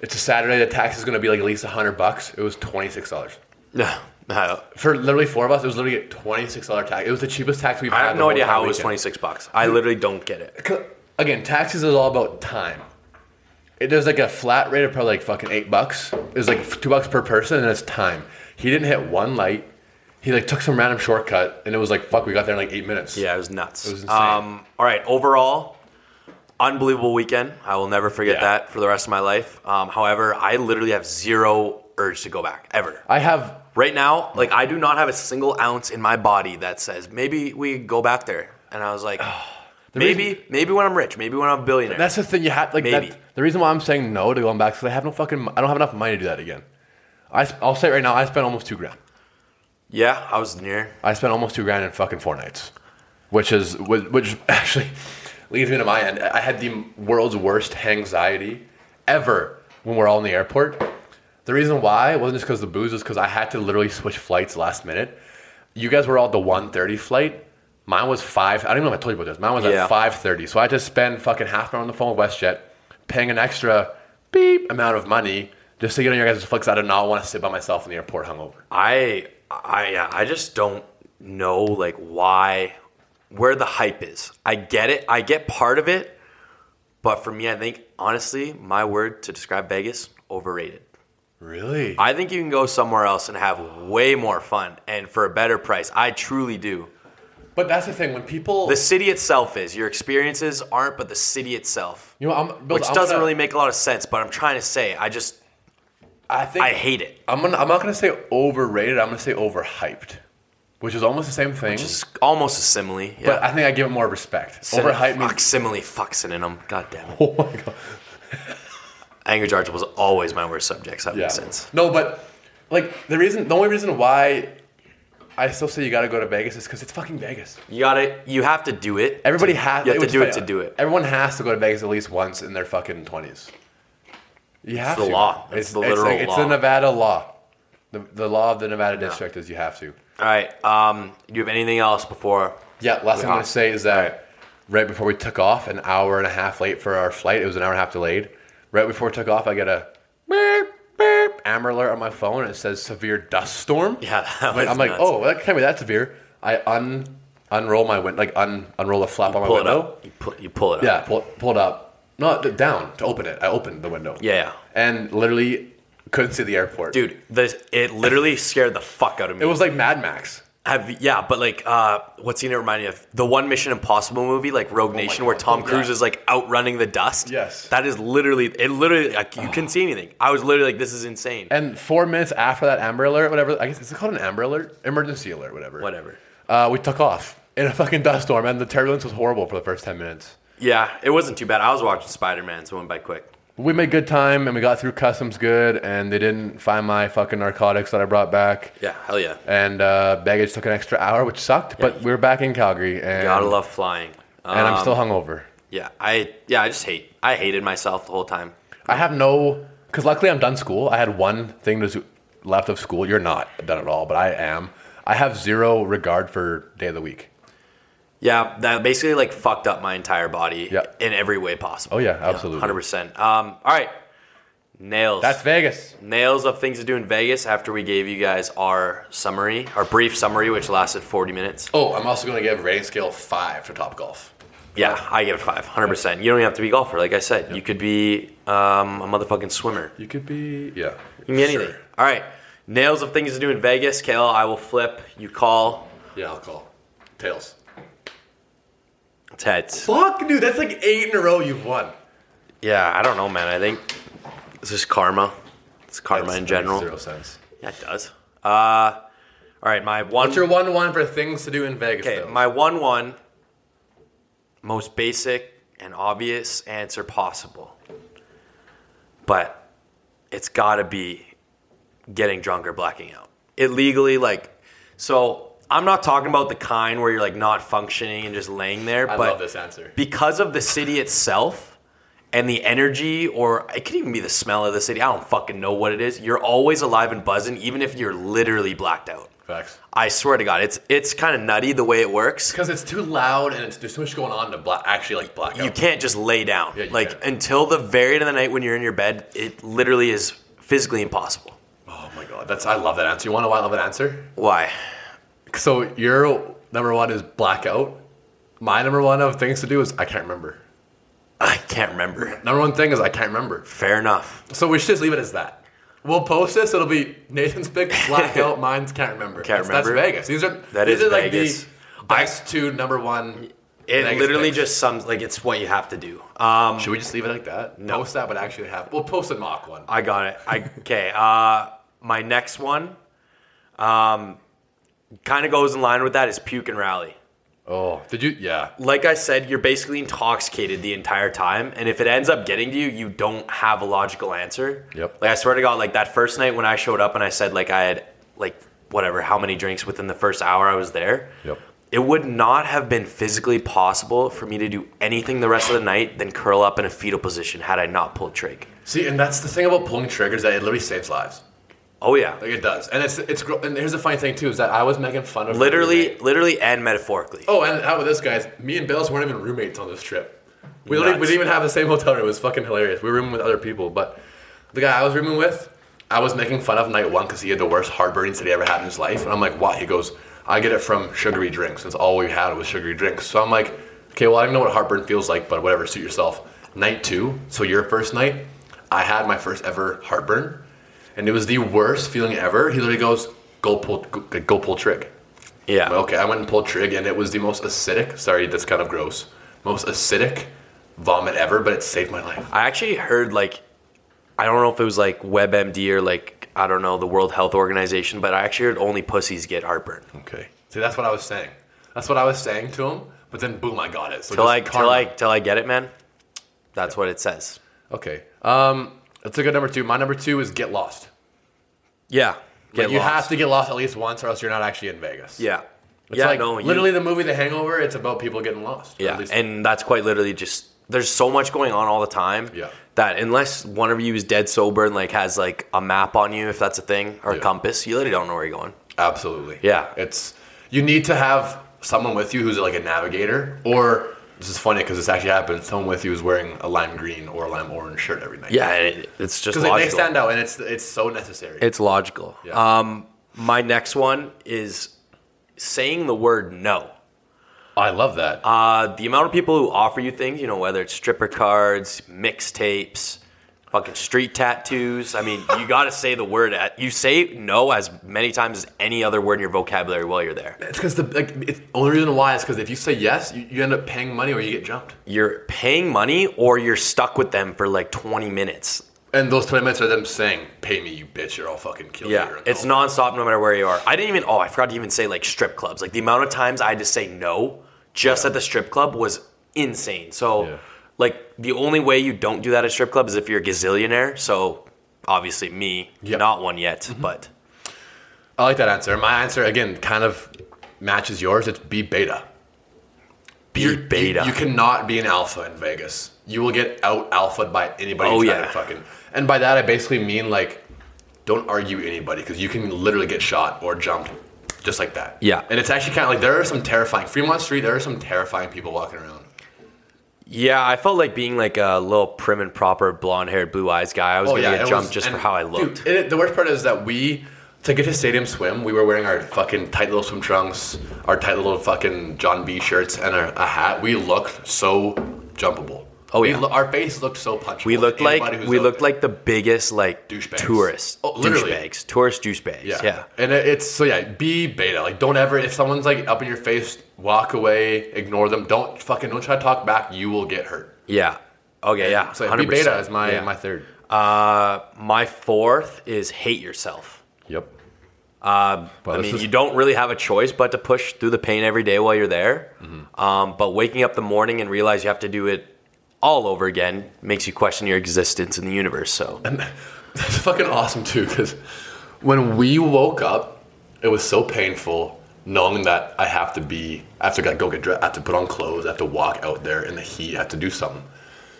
it's a Saturday, the tax is going to be like at least hundred bucks. It was twenty six dollars. Yeah. I For literally four of us, it was literally a twenty-six dollar tax. It was the cheapest tax we've had. have the no idea how it was twenty six bucks. I literally don't get it. Again, taxes is all about time. It, there's like a flat rate of probably like fucking eight bucks. It's like two bucks per person, and it's time. He didn't hit one light. He like took some random shortcut, and it was like fuck. We got there in like eight minutes. Yeah, it was nuts. It was insane. Um, all right, overall, unbelievable weekend. I will never forget Yeah. that for the rest of my life. Um, however, I literally have zero urge to go back ever. I have Right now, like I do not have a single ounce in my body that says maybe we go back there. And I was like, maybe, maybe when I'm rich, maybe when I'm a billionaire. That's the thing you have like Maybe. that, the reason why I'm saying no to going back is 'cause I have no fucking I don't have enough money to do that again. I I'll say it right now I spent almost two grand. Yeah, I was near. I spent almost two grand in fucking four nights, which is which actually leads me to my end. I had the world's worst anxiety ever when we're all in the airport. The reason why wasn't just because the booze, was because I had to literally switch flights last minute. You guys were all at the 1.30 flight. Mine was five. I don't even know if I told you about this. Mine was Yeah. at 5.30. So I had to spend fucking half an hour on the phone with WestJet, paying an extra beep amount of money just to get on your guys' flight 'cause I did not want to sit by myself in the airport hungover. I, I, yeah, I just don't know like why, where the hype is. I get it. I get part of it, but for me, I think honestly, my word to describe Vegas: overrated. Really? I think you can go somewhere else and have way more fun and for a better price. I truly do. But that's the thing when people The city itself is. Your experiences aren't, but the city itself. You know, I'm, Bill, Which I'm doesn't gonna- really make a lot of sense, but I'm trying to say, I just, I think I hate it. I'm gonna. I'm not gonna say overrated. I'm gonna say overhyped, which is almost the same thing. Just almost a simile. Yeah. but I think I give it more respect. Cine- overhyped fuck, means. simile, fuck synonym. God damn it. Oh my god. Angry George was always my worst subject, so that Yeah. makes sense. No, but like the reason, the only reason why I still say you gotta go to Vegas is because it's fucking Vegas. You gotta, you have to do it. Everybody to, has. You have to do it to do it. Everyone has to go to Vegas at least once in their fucking twenties. You have the to. law. It's the literal like- It's the. Nevada law. The, the law of the Nevada district is you have to. All right. Um, do you have anything else before? Yeah, last thing I'm gonna say is that right before we took off, an hour and a half late for our flight. It was an hour and a half delayed. Right before we took off, I get a beep, beep, amber alert on my phone, and it says severe dust storm. Yeah, that I'm I'm like, nuts. oh, that can't be that severe. I un unroll my win, like un unroll the flap on my Pull it window. You pull, you pull it up. Yeah, pull, pull it up. No, d- down to open it. I opened the window. Yeah, and literally couldn't see the airport. Dude, this it literally scared the fuck out of me. it was like Mad Max. Have yeah, but like, uh, what's he remind me of? The one Mission Impossible movie, like Rogue Nation, where God. Tom Oh, Cruise yeah. is like outrunning the dust. Yes. that is literally it. Literally, like you couldn't see anything. I was literally like, this is insane. And four minutes after that Amber Alert, whatever, I guess it's called an Amber Alert, emergency alert, whatever. Whatever. Uh, we took off in a fucking dust storm, and the turbulence was horrible for the first ten minutes. Yeah, it wasn't too bad. I was watching Spider Man, so it went by quick. We made good time and we got through customs good, and they didn't find my fucking narcotics that I brought back. Yeah, hell yeah. And uh, baggage took an extra hour, which sucked, but we were back in Calgary, and, Gotta love flying. and I'm Um, still hungover. Yeah, I yeah, I just hate. I hated myself the whole time. I have no, because luckily I'm done school. I had one thing to do left of school. You're not done at all, but I am. I have zero regard for day of the week. Yeah, that basically like fucked up my entire body Yeah. in every way possible. Oh, yeah, absolutely. hundred percent. Um, all right, nails. That's Vegas. nails of things to do in Vegas. After we gave you guys our summary, our brief summary, which lasted forty minutes. Oh, I'm also going to give rating scale five to Top Golf. Yeah, I give it five, hundred percent. You don't even have to be a golfer. Like I said, you could be um, a motherfucking swimmer. You could be, yeah. You can be anything. Sure. All right, nails of things to do in Vegas. Kale, I will flip. You call. Yeah, I'll call. Tails. It's. Fuck, dude, that's like eight in a row you've won. Yeah, I don't know, man. I think this is karma. It's karma That's- in that general. makes Zero sense. Yeah, it does. Uh, all right, my one. What's your one one for things to do in Vegas? okay, though? my one one. Most basic and obvious answer possible, but it's got to be getting drunk or blacking out illegally. Like, so I'm not talking about the kind where you're like not functioning and just laying there. I but love this answer. because of the city itself and the energy, or it could even be the smell of the city. I don't fucking know what it is. You're always alive and buzzing, even if you're literally blacked out. Facts. I swear to God, it's it's kind of nutty the way it works. Because it's too loud and it's, there's too much going on to black, actually like black You out. can't just lay down. Yeah, like can't. until the very end of the night when you're in your bed, it literally is physically impossible. Oh my god, that's I love that answer. You want to know why I love that answer? Why? So your number one is blackout. My number one of things to do is I can't remember. I can't remember. Number one thing is I can't remember. Fair enough. So we should just leave it as that. We'll post this. It'll be Nathan's pick, blackout. Mine's can't remember. Can't That's- remember. That's Vegas. These are That these is are like Vegas. the best two number one. It Vegas literally picks. just sums like it's what you have to do. Um, Should we just leave it like that? No. Post that, but actually have. We'll post a mock one. I got it. I okay. Uh, my next one, um, kind of goes in line with that is puke and rally. Oh, did you? Yeah. Like I said, you're basically intoxicated the entire time, and if it ends up getting to you, you don't have a logical answer. Yep. Like I swear to God, like that first night when I showed up and I said like I had like whatever how many drinks within the first hour I was there. Yep. It would not have been physically possible for me to do anything the rest of the night than curl up in a fetal position had I not pulled trig. See, and that's the thing about pulling triggers that it literally saves lives. Oh yeah. Like it does, and it's it's. And here's the funny thing too is that I was making fun of Literally, literally, and metaphorically. Oh, and how about this guys? Me and Bills weren't even roommates on this trip. We we didn't even have the same hotel room. It was fucking hilarious. We were rooming with other people, but the guy I was rooming with, I was making fun of night one because he had the worst heartburns that he ever had in his life, and I'm like, why? He goes, I get it from sugary drinks. That's all we had was sugary drinks. So I'm like, okay, well I don't know what heartburn feels like, but whatever, suit yourself. Night two, so your first night, I had my first ever heartburn, and it was the worst feeling ever. He literally goes, go pull, go, go pull trig. Yeah. Okay, I went and pulled trig, and it was the most acidic. Sorry, that's kind of gross. Most acidic vomit ever, but it saved my life. I actually heard like, I don't know if it was like WebMD or like I don't know the World Health Organization, but I actually heard only pussies get heartburn. Okay, see, that's what I was saying. That's what I was saying to him. But then, boom, I got it. So Till I till. I till I get it, man. That's what it says. Okay, um, that's a good number two. My number two is get lost. Yeah. Get Like, you lost. have to get lost at least once, or else you're not actually in Vegas. Yeah. It's yeah. like no. you- literally the movie The Hangover. It's about people getting lost. Yeah, and that's quite literally just there's so much going on all the time. Yeah. That unless one of you is dead sober and like has like a map on you, if that's a thing, or a compass, you literally don't know where you're going. Absolutely. Yeah. It's you need to have someone with you who's like a navigator, or this is funny because this actually happened. Someone with you who's wearing a lime green or a lime orange shirt every night. Yeah, it, it's just because they, they stand out and it's it's so necessary. It's logical. Yeah. Um, my next one is saying the word no. I love that. Uh, the amount of people who offer you things, you know, whether it's stripper cards, mixtapes, fucking street tattoos. I mean, you got to say the word. At, you say no as many times as any other word in your vocabulary while you're there. it's because the like it's, only reason why is because if you say yes, you, you end up paying money or you get jumped. You're paying money or you're stuck with them for like 20 minutes. And those twenty minutes are them saying, "Pay me, you bitch, or I'll fucking kill you." Yeah, it's no. nonstop no matter where you are. I didn't even. Oh, I forgot to even say like strip clubs. Like the amount of times I had to say no just Yeah. at the strip club was insane. So, Yeah. Like, the only way you don't do that at strip club is if you're a gazillionaire. So, obviously, me, Yep. not one yet, mm-hmm. but I like that answer. My answer again kind of matches yours. It's be beta. be You're- beta. You, you cannot be an alpha in Vegas. You will get out alphaed by anybody. Oh, trying yeah. to fucking. And by that I basically mean like, don't argue anybody because you can literally get shot or jumped, just like that. Yeah. And it's actually kind of like there are some terrifying Fremont Street. There are some terrifying people walking around. Yeah, I felt like being like a little prim and proper, blonde haired, blue eyes guy. I was oh, gonna Oh, it get jumped was- just for how I looked. Dude, it, the worst part is that we to get to Stadium Swim, we were wearing our fucking tight little swim trunks, our tight little fucking John B shirts, and a, a hat. We looked so jumpable. Oh, yeah. lo- our face looked so punchable. we looked like we looked like the biggest like Douchebags. tourists, Oh, literally. douchebags, tourist douchebags. yeah. Yeah. And it's so yeah. Be beta. Like don't ever if someone's like up in your face, walk away, ignore them. Don't fucking don't try to talk back. You will get hurt. Yeah. Okay. Yeah. So hundred be beta is my Yeah. my third. Uh, my fourth is hate yourself. Yep. Uh, Well, I mean, is- you don't really have a choice but to push through the pain every day while you're there. Mm-hmm. Um, but waking up the morning and realize you have to do it all over again makes you question your existence in the universe. So That's fucking awesome too, because when we woke up, it was so painful knowing that I have to be, I have to go get dressed, I have to put on clothes, I have to walk out there in the heat, I have to do something.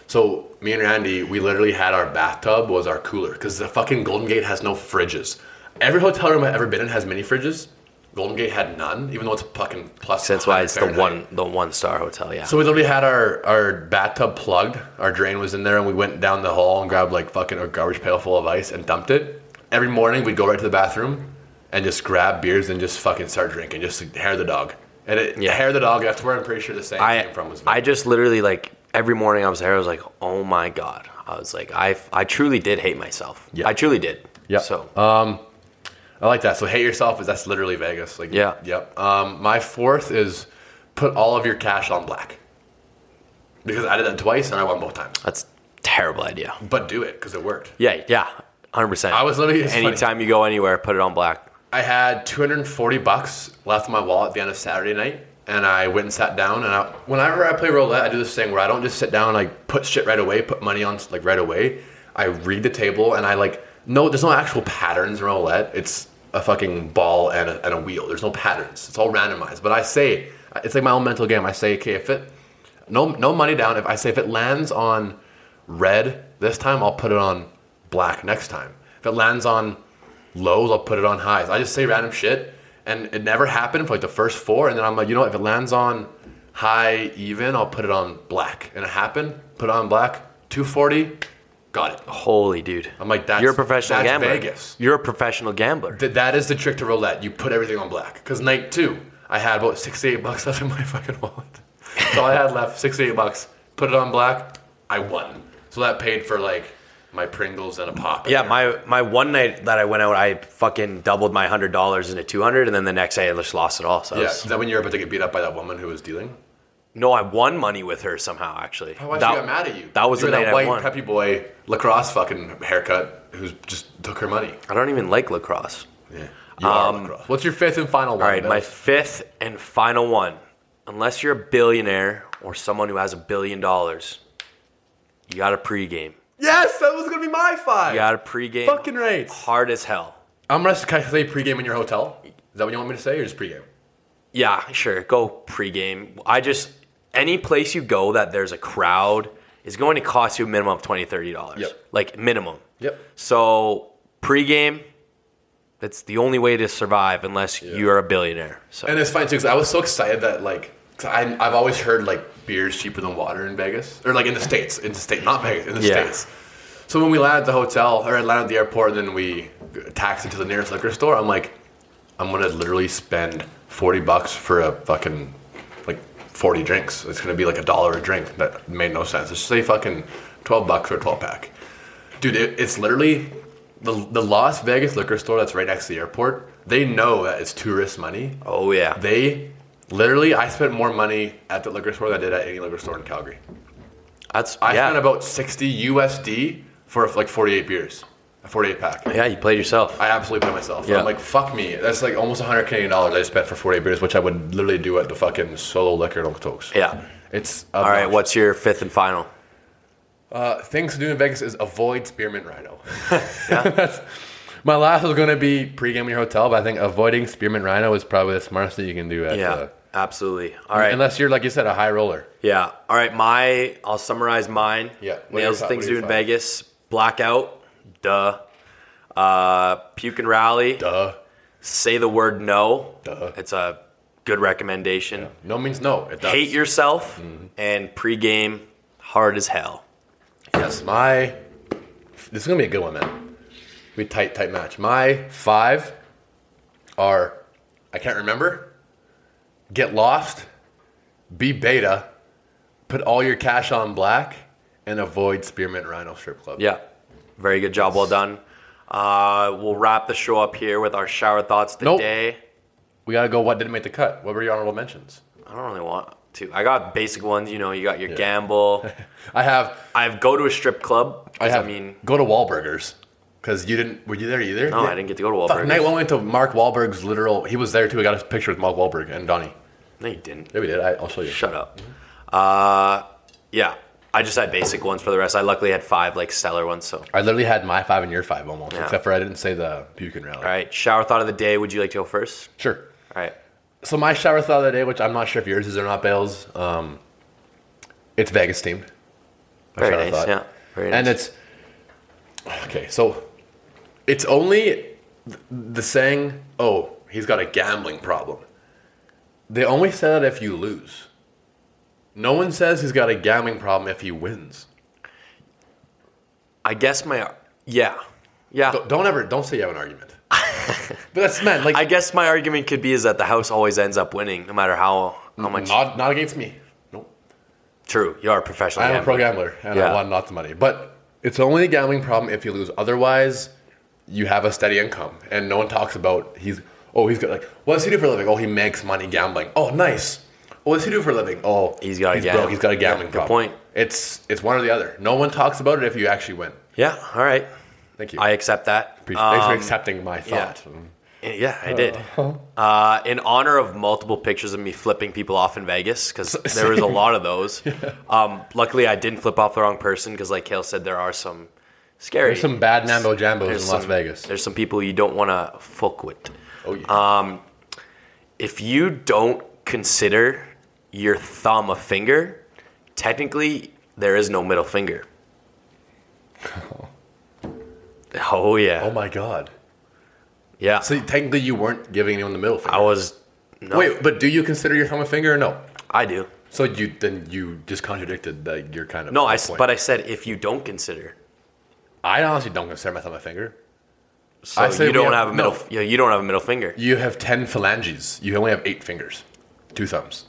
So me and Randy, we literally had our bathtub was our cooler because the fucking Golden Gate has no fridges. Every hotel room I've ever been in has mini fridges. Golden Gate had none, even though it's fucking plus. that's why 100 it's the one the one star hotel. Yeah. So we literally had our, our bathtub plugged. Our drain was in there, and we went down the hall and grabbed like fucking a garbage pail full of ice and dumped it. Every morning we'd go right to the bathroom and just grab beers and just fucking start drinking, just to hair the dog. And it, Yeah. hair the dog. That's where I'm pretty sure the same I came from. Was I just literally like every morning I was there. I was like, oh my god. I was like, I I truly did hate myself. Yeah. I truly did. Yeah. So um, I like that. So hate yourself is that's literally Vegas. Like Yeah. Yep. Um, my fourth is put all of your cash on black because I did that twice and I won both times. that's a terrible idea. But do it because it worked. Yeah. Yeah. Hundred percent. I was literally it's funny. anytime you go anywhere, put it on black. I had 240 bucks left in my wallet at the end of Saturday night, and I went and sat down. And I, whenever I play roulette, I do this thing where I don't just sit down and like put shit right away, put money on like right away. I read the table and I like no, there's no actual patterns in roulette. It's a fucking ball and a, and a wheel. There's no patterns. It's all randomized. But I say it's like my own mental game. I say, okay, if it no no money down. If I say if it lands on red this time, I'll put it on black next time. If it lands on lows, I'll put it on highs. I just say random shit, and it never happened for like the first four. And then I'm like, you know, what? if it lands on high even, I'll put it on black. And it happened. Put it on black. 240, got it. Holy dude. I'm like, that's You're a professional that's gambler. Vegas. You're a professional gambler. Th- that is the trick to roulette. You put everything on black. Because night two, I had about 68 bucks left in my fucking wallet. so I had left 68 bucks. Put it on black. I won. So that paid for like my Pringles and a pop. Yeah, my my one night that I went out, I fucking doubled my hundred dollars into two hundred, and then the next day I just lost it all. So Yeah. was- Is that when you were about to get beat up by that woman who was dealing? No, I won money with her somehow. Actually, Why that, she got mad at you? That was you the night that I white won. preppy boy lacrosse fucking haircut who just took her money. I don't even like lacrosse. Yeah. You are Um, lacrosse. What's your fifth and final one? All right, Bill? my fifth and final one. Unless you're a billionaire or someone who has a billion dollars, you got a pregame. yes, that was gonna be my five. You got a pregame. Fucking right. hard as hell. I'm gonna I say pregame in your hotel. Is that what you want me to say, or just pregame? Yeah, sure. Go pregame. I just any place you go that there's a crowd is going to cost you a minimum of $20, $30. Yep. Like minimum. Yep. So pregame, that's the only way to survive unless you're a billionaire. So And it's fine too, because I was so excited that like, 'cause I, I've always heard like beers cheaper than water in Vegas, or like in the states, in the state, not Vegas, in the Yeah. states. So when we landed at the hotel or landed at the airport, and then we taxied to the nearest liquor store. I'm like, I'm gonna literally spend forty bucks for a fucking like forty drinks. It's gonna be like a dollar a drink. That made no sense. Just say fucking twelve bucks for a twelve pack, dude. It, it's literally the the Las Vegas liquor store that's right next to the airport. They know that it's tourist money. Oh yeah. They literally, I spent more money at the liquor store than I did at any liquor store in Calgary. That's I yeah. spent about 60 USD for like 48 beers. A 48 pack. Yeah, you played yourself. I absolutely played myself. Yeah. I'm like, fuck me. That's like almost 100 Canadian dollars I spent for 48 beers, which I would literally do at the fucking solo liquor in Okotoks. Yeah. It's All right, what's your fifth and final? Uh, things to do in Vegas is avoid Spearmint Rhino. That's, my last was going to be pre-game in your hotel, but I think avoiding Spearmint Rhino is probably the smartest thing you can do. At, Yeah, uh, absolutely. All right. Unless you're, like you said, a high roller. Yeah. All right. My, I'll summarize mine. Yeah. What Nails things to do in? Vegas. Blackout. Duh. Uh, puke and rally. Duh. Say the word no. Duh. It's a good recommendation. No means no. It does. Hate yourself Mm-hmm. and pregame hard as hell. Yes, my. This is gonna be a good one, man. We tight, tight match. My five are, I can't remember. Get lost, be beta, put all your cash on black, and avoid Spearmint Rhino Strip Club. Yeah. Very good job. Well done. Uh, we'll wrap the show up here with our shower thoughts Nope. today. We gotta go. What didn't make the cut? What were your honorable mentions? I don't really want to. I got basic ones. You know, you got your gamble. I have. I have go to a strip club. I have. I mean, go to Wahlburgers because you didn't. Were you there either? no, I didn't get to go to Wahlburgers. night one went to Mark Wahlberg's literal. He was there too. I got a picture with Mark Wahlberg and Donnie. No, you didn't. Yeah, we did. I, I'll show you. Shut up. Uh, yeah, I just had basic ones for the rest. I luckily had five like stellar ones. So, I literally had my five and your five almost, Yeah. except for I didn't say the and rally. All right, shower thought of the day. Would you like to go first? Sure. All right. So my shower thought of the day, which I'm not sure if yours is or not, Bales. Um, it's Vegas themed. My Very nice. thought. Yeah. Very nice. And it's okay. So it's only the saying, "Oh, he's got a gambling problem." They only say that if you lose. No one says he's got a gambling problem if he wins. I guess my yeah, yeah. Don't, don't ever don't say you have an argument. but that's man, like I guess my argument could be is that the house always ends up winning, no matter how how much. not not against me. Nope. True, you are a professional. I'm a pro gambler. gambler and Yeah. I want lots of money. But it's only a gambling problem if you lose. Otherwise, you have a steady income. And no one talks about he's oh he's got like what does he do for a living? Oh he makes money gambling. Oh nice. What does he do for a living? Oh He's got a he's gam- broke. He's got a Yeah, gambling good problem. point. It's it's one or the other. No one talks about it if you actually win. Yeah. All right. Thank you. I accept that. Appreciate- Thanks for Um, accepting my thought. Yeah, I did. Uh, in honor of multiple pictures of me flipping people off in Vegas, because there was a lot of those. Um, luckily, I didn't flip off the wrong person, because like Kale said, there are some scary. There's some bad Nambo Jambos in there's Las Vegas. There's some people you don't want to fuck with. Oh yeah. Um, if you don't consider your thumb a finger, technically there is no middle finger. Oh yeah, oh my god. yeah. So technically you weren't giving anyone the middle finger. I was. No, Wait, but do you consider your thumb a finger or no? I do. So you then you just contradicted that you're kind of No, I. point. But I said if you don't consider, I honestly don't consider my thumb a finger. so I say you don't have- have, a middle. no. Yeah, you don't have a middle finger. You have ten phalanges. You only have eight fingers, two thumbs.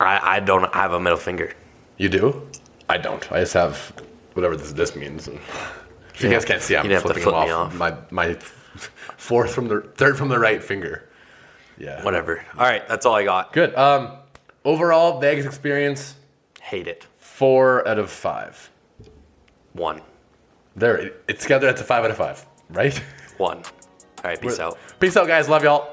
I, I don't have a middle finger. You do? I don't. I just have whatever this this means. And if you Yeah. guys can't see, I'm You'd have to flipping flip them off. off. My my fourth from the third from the right finger. Yeah. Whatever. All right, that's all I got. Good. Um, overall Vegas experience Hate it. four out of five. One. There, it- it's together. That's a five out of five, right? One. All right. Peace out. Peace out, guys. Love y'all.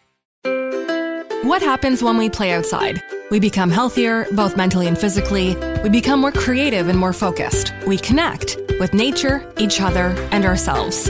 What happens when we play outside? We become healthier, both mentally and physically. We become more creative and more focused. We connect with nature, each other, and ourselves.